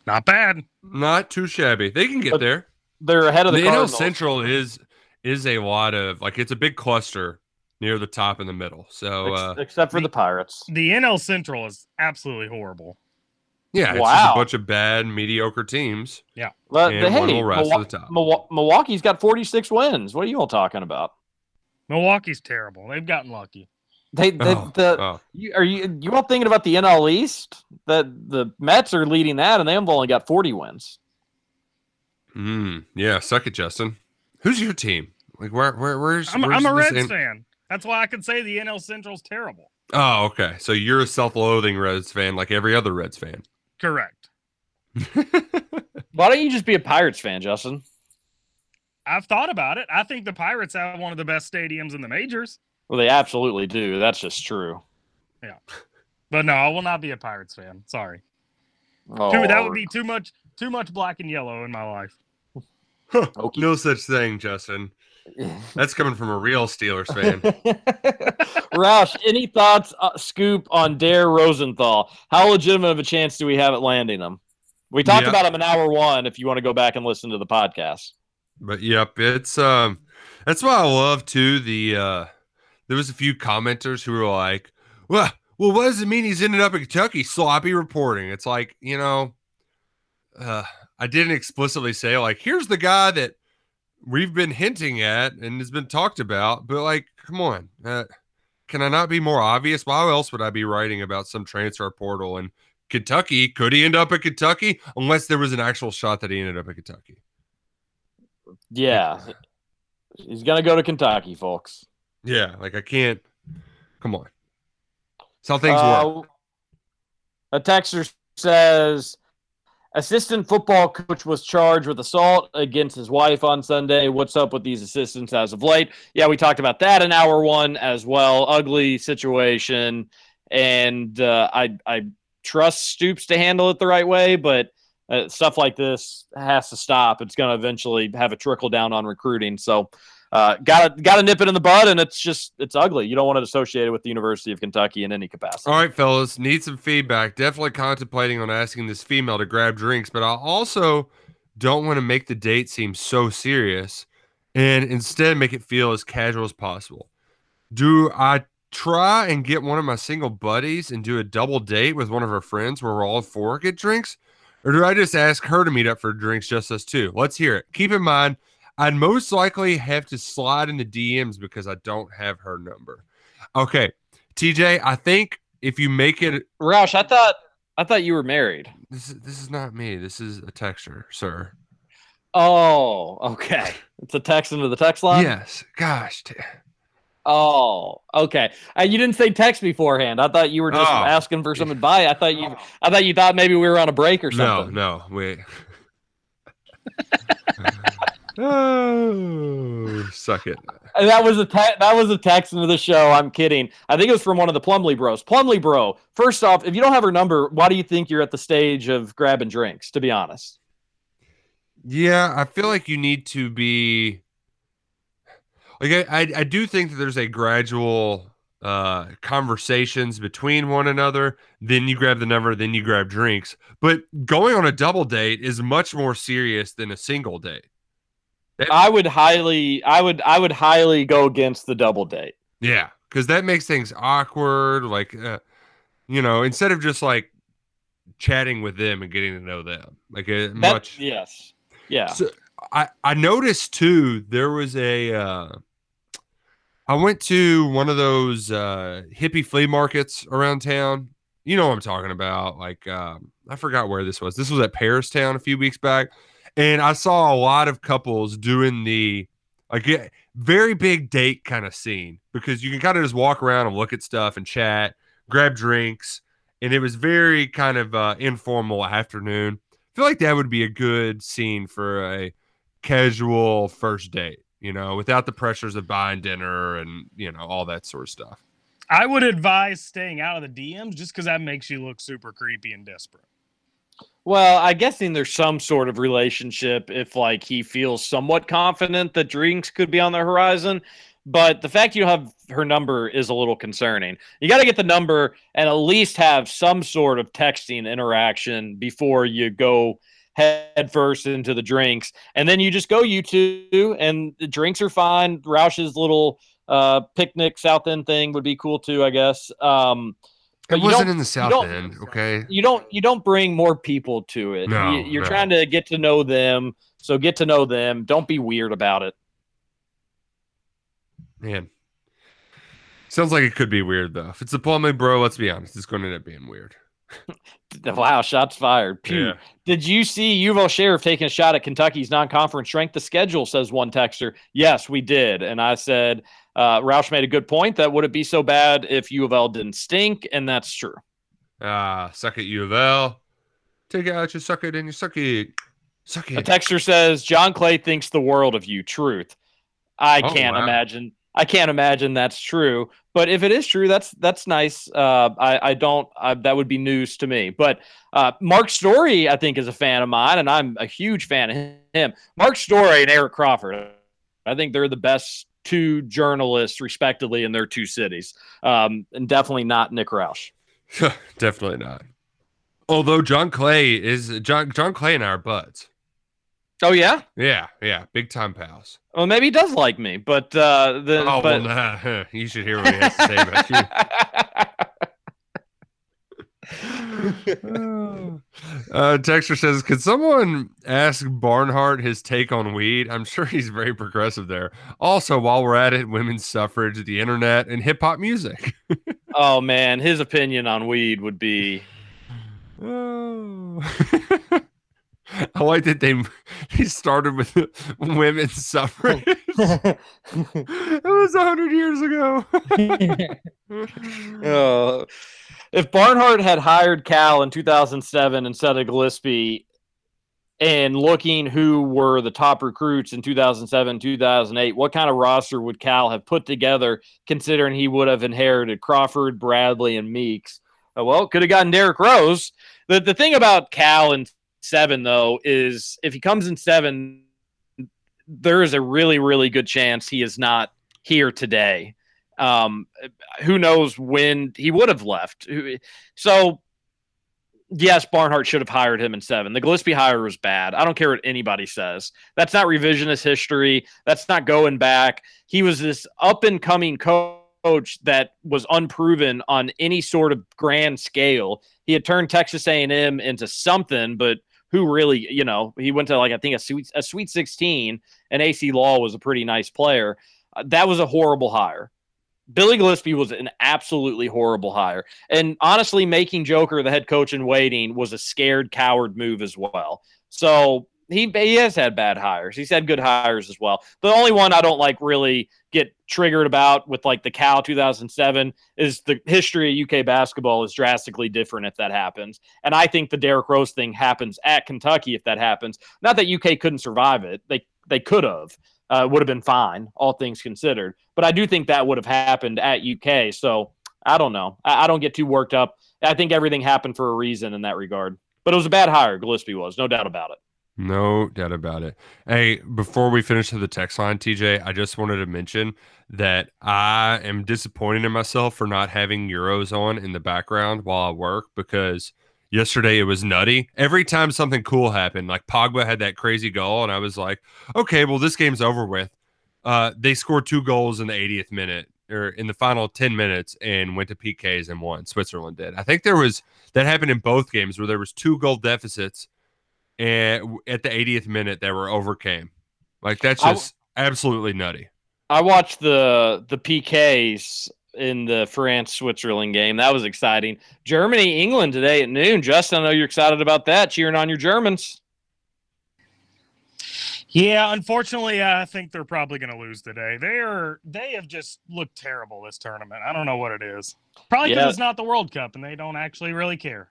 Not bad. Not too shabby. They can get But there. They're ahead of the, the NL Cardinals. Central is is a lot of like it's a big cluster near the top and the middle. So ex- uh, except for the Pirates. The NL Central is absolutely horrible. yeah, it's just Wow. a bunch of bad, mediocre teams. Yeah. But And hey, one will rise to the top. Milwa- Milwaukee's got 46 wins. What are you all talking about? Milwaukee's terrible. They've gotten lucky. They, they Oh, the oh. you, are you you all thinking about the NL East? That the Mets are leading that, and they've only got 40 wins. Mm, yeah, suck it, Justin. Who's your team? Like where where where's I'm, where's I'm a this Reds in- fan. That's why I can say the NL Central's terrible. Oh, okay. So you're a self-loathing Reds fan, like every other Reds fan. Correct. Why don't you just be a Pirates fan, Justin? I've thought about it. I think the Pirates have one of the best stadiums in the majors. Well, they absolutely do. That's just true. Yeah. But no, I will not be a Pirates fan. Sorry. Oh, Too, that would be too much too much black and yellow in my life. Okie- No such thing, Justin. That's coming from a real Steelers fan. Roush, any thoughts, uh, scoop on Dare Rosenthal? How legitimate of a chance do we have at landing him? We talked Yeah. about him in hour one. If you want to go back and listen to the podcast, But yep, it's um that's why I love too the uh there was a few commenters who were like, Well, well, what does it mean he's ended up in Kentucky? Sloppy reporting. It's like, you know, uh I didn't explicitly say like, here's the guy that we've been hinting at and has been talked about, but like, come on. Uh, can I not be more obvious? Why else would I be writing about some transfer portal in Kentucky? Could he end up at Kentucky? Unless there was an actual shot that he ended up at Kentucky. yeah, he's gonna go to Kentucky, folks. Yeah, like I can't. Come on. That's how things Uh, work. A texter says assistant football coach was charged with assault against his wife on Sunday. What's up with these assistants as of late? Yeah, we talked about that in hour one as well. Ugly situation, and uh, I I trust Stoops to handle it the right way, but. Uh, stuff like this has to stop. It's going to eventually have a trickle down on recruiting. So, uh, gotta gotta nip it in the bud, and it's just it's ugly. You don't want it associated with the University of Kentucky in any capacity. All right, fellas, need some feedback. Definitely contemplating on asking this female to grab drinks, but I also don't want to make the date seem so serious and instead make it feel as casual as possible. Do I try and get one of my single buddies and do a double date with one of her friends where we're all four get drinks? Or do I just ask her to meet up for drinks, just us two? Let's hear it. Keep in mind, I'd most likely have to slide in the DMs because I don't have her number. Okay, TJ, I think if you make it, Roush, I thought I thought you were married. this is, this is not me. This is a texture, sir. Oh, okay. It's a text into the text line. yes. Gosh. t- Oh, okay. Uh, you didn't say text beforehand. I thought you were just Oh. asking for some advice. I thought you. I thought you thought maybe we were on a break or something. No, no. Wait. oh, suck it. And That was a te- that was a text into the show. I'm kidding. I think it was from one of the Plumley Bros. Plumley Bro. First off, if you don't have her number, why do you think you're at the stage of grabbing drinks? To be honest. Yeah, I feel like you need to be like I, I, I do think that there's a gradual uh conversations between one another. Then you grab the number, then you grab drinks. But going on a double date is much more serious than a single date. I would highly, I would, I would highly go against the double date. Yeah, because that makes things awkward. Like, uh, you know, instead of just like chatting with them and getting to know them, like a That- much. Yes. Yeah. So I I noticed too. There was a. Uh, I went to one of those uh, hippie flea markets around town. You know what I'm talking about. Like um, I forgot where this was. This was at Paristown a few weeks back, and I saw a lot of couples doing the like very big date kind of scene because you can kind of just walk around and look at stuff and chat, grab drinks, and it was very kind of uh, informal afternoon. I feel like that would be a good scene for a casual first date, you know, without the pressures of buying dinner and you know all that sort of stuff. I would advise staying out of the DMs just because that makes you look super creepy and desperate. Well, I guessing there's some sort of relationship if like he feels somewhat confident that drinks could be on the horizon. But the fact you have her number is a little concerning. You got to get the number and at least have some sort of texting interaction before you go head first into the drinks. And then you just go you two, and the drinks are fine. Roush's little uh, picnic South End thing would be cool too, I guess. Um, It you wasn't in the South don't- End, okay? you don't you don't bring more people to it. No, you, you're no. trying to get to know them, so get to know them. Don't be weird about it. Man, sounds like it could be weird though. If it's a Plumley bro, let's be honest, it's going to end up being weird. Wow, shots fired. Pew. Yeah. Did you see Yuval Sheriff taking a shot at Kentucky's non-conference strength The schedule? Says one texter. Yes, we did, and I said uh, Roush made a good point. That would it be so bad if U of L didn't stink? And that's true. Ah, suck it, U of L. Take out your suck it and you suck it. Suck A it. texter says John Clay thinks the world of you. Truth. I Oh, can't wow. imagine. I can't imagine that's true. But if it is true, that's that's nice. Uh, I I don't. I, that would be news to me. But uh, Mark Story, I think, is a fan of mine, and I'm a huge fan of him. Mark Story and Eric Crawford. I think they're the best two journalists, respectively, in their two cities, um, and definitely not Nick Roush. Definitely not. Although John Clay is John John Clay and I are buds. Oh yeah. Yeah, yeah, big time pals. Well, maybe he does like me, but uh, the Oh but, well, nah, you should hear what he has to say about you. Uh, Texter says, "Could someone ask Barnhart his take on weed? I'm sure he's very progressive there. Also, while we're at it, women's suffrage, the internet, and hip hop music. oh man, his opinion on weed would be Oh. I like that they he started with women's suffrage. it was a hundred years ago. Uh, if Barnhart had hired Cal in 2007 instead of Gillispie, and looking who were the top recruits in 2007, 2008, what kind of roster would Cal have put together, considering he would have inherited Crawford, Bradley, and Meeks? Uh, well, could have gotten Derrick Rose. The, the thing about Cal in seven, though, is if he comes in seven, there is a really, really good chance he is not here today. Um, who knows when he would have left? So, yes, Barnhart should have hired him in seven. The Gillispie hire was bad. I don't care what anybody says. That's not revisionist history. That's not going back. He was this up and coming coach that was unproven on any sort of grand scale. He had turned Texas A&M into something, but who really, you know, he went to like I think a sweet a sweet 16 and Acie Law was a pretty nice player. Uh, that was a horrible hire. Billy Gillispie was an absolutely horrible hire. And honestly, making Joker the head coach in waiting was a scared coward move as well. So he he has had bad hires. He's had good hires as well. The only one I don't like really get triggered about with like the Cal 2007 is the history of UK basketball is drastically different if that happens. And I think the Derrick Rose thing happens at Kentucky if that happens. Not that UK couldn't survive it. They they could have. Uh, would have been fine, all things considered. But I do think that would have happened at UK. So I don't know. I, I don't get too worked up. I think everything happened for a reason in that regard. But it was a bad hire. Gillispie was, no doubt about it. No doubt about it. Hey, before we finish the text line, TJ, I just wanted to mention that I am disappointed in myself for not having Euros on in the background while I work because yesterday it was nutty. Every time something cool happened, like Pogba had that crazy goal, and I was like, okay, well, this game's over with. Uh, they scored two goals in the 80th minute or in the final 10 minutes and went to PKs and won. Switzerland did. I think there was that happened in both games where there was two goal deficits and at the 80th minute they were overcame. Like that's I- just absolutely nutty. I watched the the PKs in the France Switzerland game. That was exciting. Germany England today at noon. Justin, I know you're excited about that. Cheering on your Germans. Yeah, unfortunately, I think they're probably going to lose today. They are they have just looked terrible this tournament. I don't know what it is. Probably because Yeah. it's not the World Cup and they don't actually really care.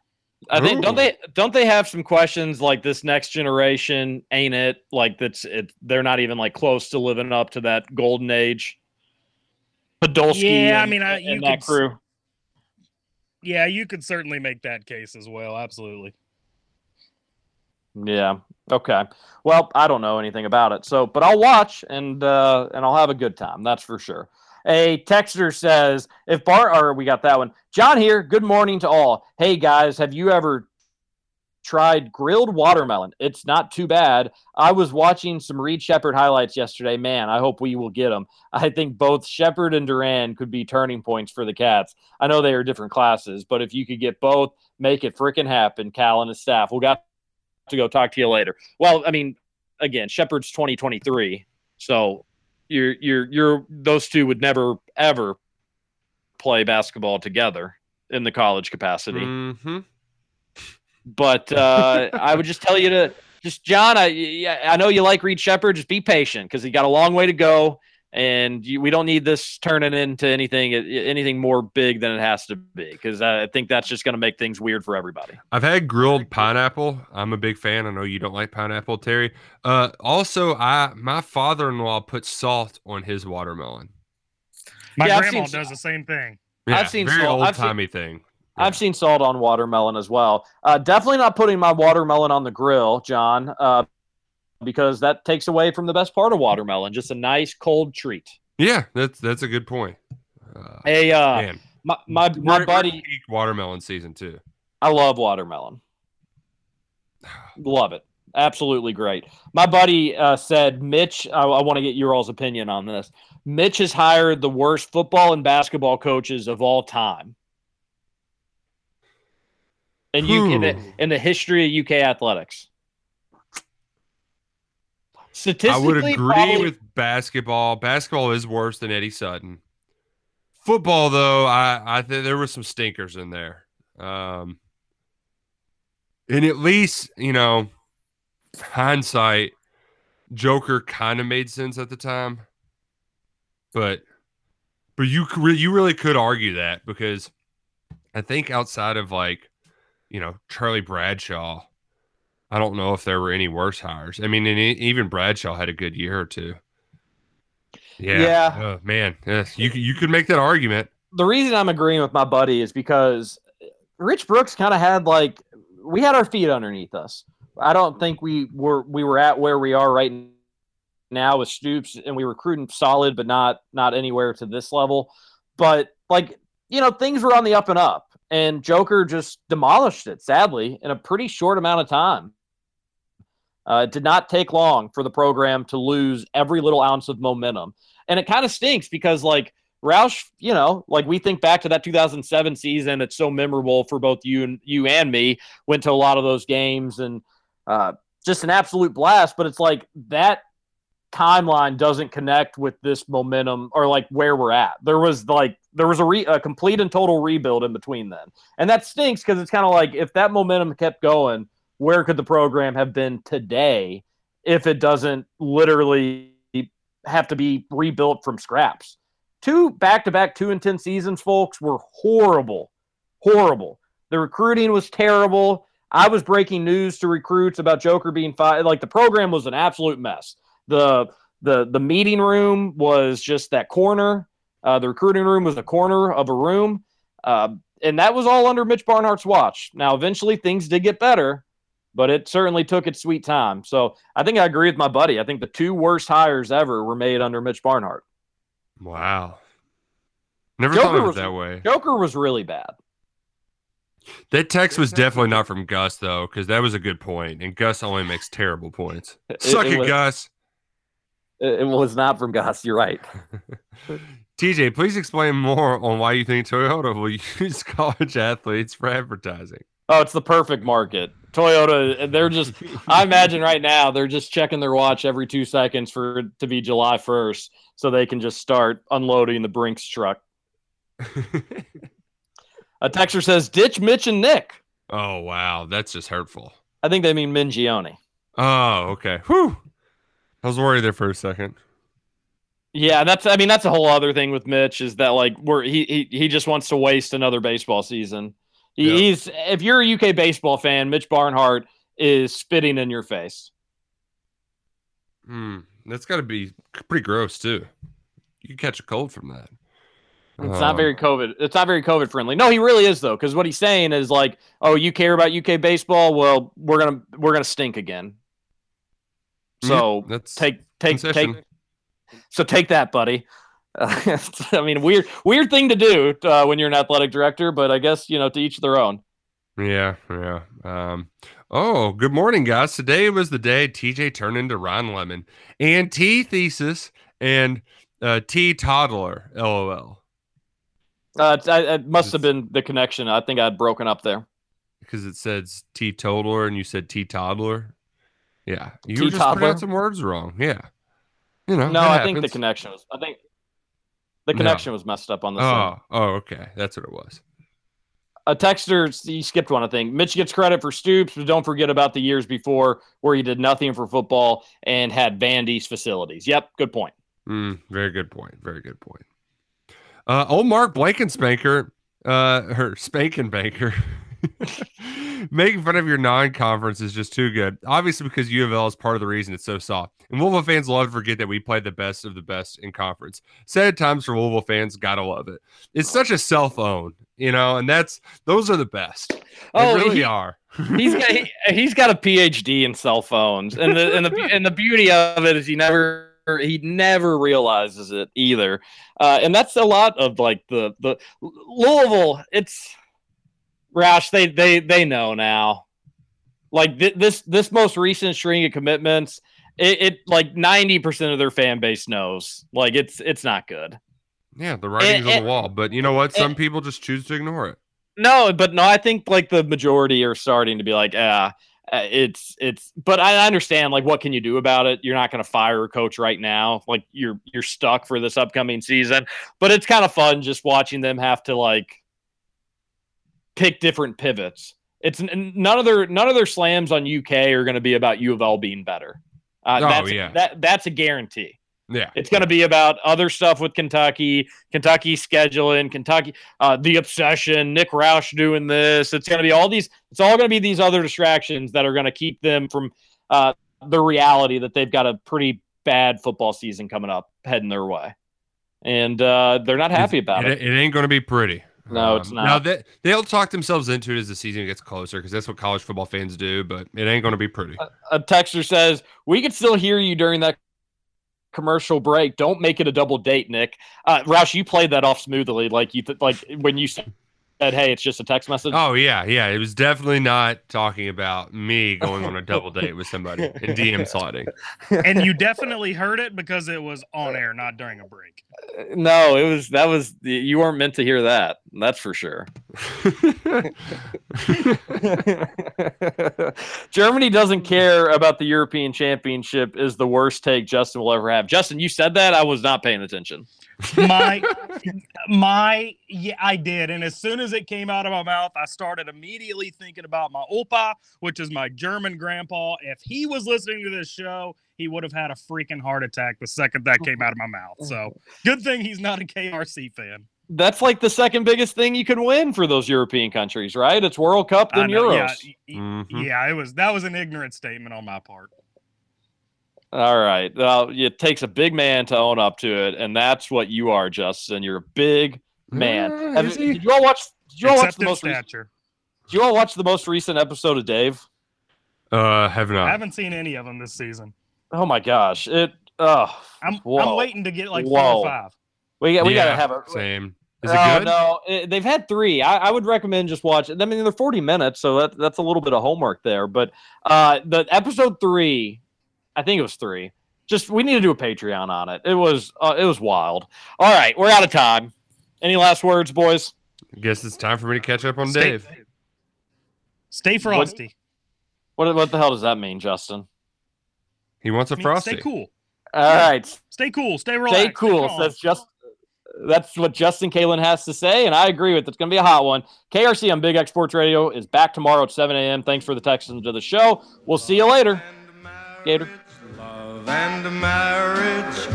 I think don't they don't they have some questions like this next generation ain't it like that's it they're not even like close to living up to that golden age. Podolski Yeah, I and, mean, I- and you that could crew. Yeah, you could certainly make that case as well. Absolutely. Yeah. Okay. Well, I don't know anything about it. So, but I'll watch and uh and I'll have a good time. That's for sure. A texter says, if Bar or we got that one. John here. Good morning to all. Hey guys, have you ever tried grilled watermelon? It's not too bad. I was watching some Reed Sheppard highlights yesterday. Man, I hope we will get them. I think both Sheppard and Duren could be turning points for the Cats. I know they are different classes, but if you could get both, make it freaking happen. Cal and his staff. We'll got to go talk to you later. Well, I mean, again, Sheppard's 2023, so you're you're you're those two would never ever play basketball together in the college capacity. Mm-hmm. But uh, I would just tell you to just John. I yeah, I know you like Reed Sheppard. Just be patient because he got a long way to go, and you, we don't need this turning into anything anything more big than it has to be. Because I think that's just going to make things weird for everybody. I've had grilled pineapple. I'm a big fan. I know you don't like pineapple, Terry. Uh, also, I my father-in-law puts salt on his watermelon. My Yeah, grandma seen- does the same thing. I've seen very salt. I've old timey thing. I've seen salt on watermelon as well. Uh, definitely not putting my watermelon on the grill, John, uh, because that takes away from the best part of watermelon. Just a nice cold treat. Yeah, that's that's a good point. Uh, Hey, uh, man, my my, my we're buddy, peak watermelon season too. I love watermelon. Love it. Absolutely great. My buddy uh, said, Mitch, I, I want to get your all's opinion on this. Mitch has hired the worst football and basketball coaches of all time. And you in the, in the history of UK athletics. I would agree probably- with basketball. Basketball is worse than Eddie Sutton. Football, though, I I think there were some stinkers in there. Um, and at least you know, hindsight, Joker kind of made sense at the time, but but you you really could argue that because I think outside of like you know Charlie Bradshaw, I don't know if there were any worse hires. I mean, and even Bradshaw had a good year or two. Yeah, Yeah. Oh, man, yes, you you could make that argument. the reason I'm agreeing with my buddy is because Rich Brooks kind of had like we had our feet underneath us. I don't think we were we were at where we are right now with Stoops, and we were recruiting solid, but not not anywhere to this level. But like you know, things were on the up and up, and Joker just demolished it. Sadly, in a pretty short amount of time. Uh, it did not take long for the program to lose every little ounce of momentum, and it kind of stinks because like Roush, you know, like we think back to that 2007 season it's so memorable for both you and you and me. Went to a lot of those games and uh, just an absolute blast. But it's like that timeline doesn't connect with this momentum or like where we're at. There was like there was a, re- a complete and total rebuild in between then, and that stinks because it's kind of like if that momentum kept going, where could the program have been today if it doesn't literally have to be rebuilt from scraps? Two back to back two and 10 seasons, folks, were horrible. Horrible. The recruiting was terrible. I was breaking news to recruits about Joker being fired. Like the program was an absolute mess. The the the meeting room was just that corner. Uh, the recruiting room was a corner of a room, uh, and that was all under Mitch Barnhart's watch. Now, eventually, things did get better, but it certainly took its sweet time. So, I think I agree with my buddy. I think the two worst hires ever were made under Mitch Barnhart. Wow. Never Joker thought of it was- that way. Joker was really bad. That text was definitely not from Gus though, because that was a good point, and Gus only makes terrible points. It- Suck it it, was- Gus. It, it was not from Gus. You're right. TJ, please explain more on why you think Toyota will use college athletes for advertising. Oh, it's the perfect market. Toyota, they're just, I imagine right now, they're just checking their watch every two seconds for it to be July 1st so they can just start unloading the Brinks truck. A texter says, ditch Mitch and Nick. Oh wow, that's just hurtful. I think they mean Mingione. Oh, okay. Whew. I was worried there for a second. Yeah, that's, I mean, that's a whole other thing with Mitch is that, like, we're, he, he, he just wants to waste another baseball season. He, Yeah. He's, if you're a UK baseball fan, Mitch Barnhart is spitting in your face. Hmm. That's got to be pretty gross too. You catch a cold from that. It's not Um, very COVID. It's not very COVID friendly. No, he really is though, because what he's saying is like, "Oh, you care about UK baseball? Well, we're gonna we're gonna stink again." So Mm, that's take take concession. take. So take that, buddy. Uh, I mean, weird weird thing to do uh, when you're an athletic director, but I guess you know to each their own. Yeah, yeah. Um, oh, good morning, guys. Today was the day TJ turned into Ron Lemon and T thesis and uh, T toddler. LOL. Uh, it's- I, it must have been the connection. I think I'd broken up there. Because it says T toddler and you said T toddler. Yeah, you were just T-toddler? pronouncing words wrong. Yeah, you know. No, I think the connection was. I think the No. connection was messed up on the. side. Oh, oh, okay. That's what it was. a texter he skipped one i think mitch gets credit for stoops but don't forget about the years before where he did nothing for football and had vandy's facilities yep good point Mm, very good point. Very good point. Uh, old Mark Blankenspanker, uh, her spanking banker, making fun of your non-conference is just too good. Obviously, because U of L is part of the reason it's so soft. And Louisville fans love to forget that we play the best of the best in conference. Sad times for Louisville fans. Gotta love it. It's such a self-own, you know, and that's those are the best. They Oh, really he- are. he's got he, he's got a phd in cell phones and the and the and the beauty of it is he never he never realizes it either uh, and that's a lot of like the the louisville it's Roush, they they they know now like th- this this most recent string of commitments it, it like 90% of their fan base knows like it's it's not good Yeah, the writing's on and- the wall. But you know what? Some people just choose to ignore it. No, but no, I think like the majority are starting to be like, ah, uh, it's it's. But I understand like what can you do about it? You're not going to fire a coach right now. Like you're you're stuck for this upcoming season. But it's kind of fun just watching them have to like pick different pivots. It's none of their none of their slams on UK are going to be about U of L being better. Uh, Oh, that's, yeah. that that's a guarantee. Yeah. It's going to be about other stuff with Kentucky, Kentucky scheduling, Kentucky, uh, the obsession, Nick Roush doing this. It's going to be all these. It's all going to be these other distractions that are going to keep them from uh, the reality that they've got a pretty bad football season coming up heading their way, and uh, they're not happy about it, it. it ain't going to be pretty. No, it's Um, not. Now they they'll talk themselves into it as the season gets closer because that's what college football fans do. But it ain't going to be pretty. A texter says we can still hear you during that commercial break. Don't make it a double date, Nick. Uh, Roush, you played that off smoothly, like you th- like when you said, "Hey, it's just a text message." Oh yeah, yeah. It was definitely not talking about me going on a double date with somebody and DM sliding. and you definitely heard it because it was on air, not during a break. Uh, no, it was that was you weren't meant to hear that. That's for sure. Germany doesn't care about the European Championship is the worst take Justin will ever have. Justin, you said that. I was not paying attention. My My yeah, I did, and as soon as it came out of my mouth, I started immediately thinking about my opa, which is my German grandpa. If he was listening to this show, he would have had a freaking heart attack the second that came out of my mouth. So good thing he's not a KRC fan. That's like the second biggest thing you can win for those European countries, right? It's World Cup I then Euros. Yeah, y- y- Mhm. yeah, it was that was an ignorant statement on my part. All right. Well, it takes a big man to own up to it, and that's what you are, Justin. You're a big man. Uh, Have- is he? did you all watch? Did you all watch the most? Recent, stature. did you all watch the most recent episode of Dave? Uh, have I not. haven't seen any of them this season. Oh my gosh! It. Oh, I'm Whoa. I'm waiting to get like four or five. we got. We yeah, gotta have a. same. Is it Oh, good? no, it- they've had three. I, I would recommend just watch. I mean, they're forty minutes, so that, that's a little bit of homework there. But uh, the episode three, I think it was three. Just we need to do a Patreon on it. It was uh, it was wild. All right, we're out of time. Any last words, boys? I guess it's time for me to catch up on Stay- Dave. Stay frosty. What what the hell does that mean, Justin? He wants a I mean, frosty. Stay cool. All right, Stay cool. Stay relaxed. stay cool. calm. That's just that's what Justin Kalen has to say, and I agree with. it. It's going to be a hot one. KRC on Big X Sports Radio is back tomorrow at 7 a.m. Thanks for the Texans to the show. We'll see you later, Gator. And marriage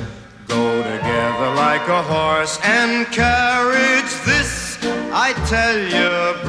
go together like a horse and carriage. This I tell you,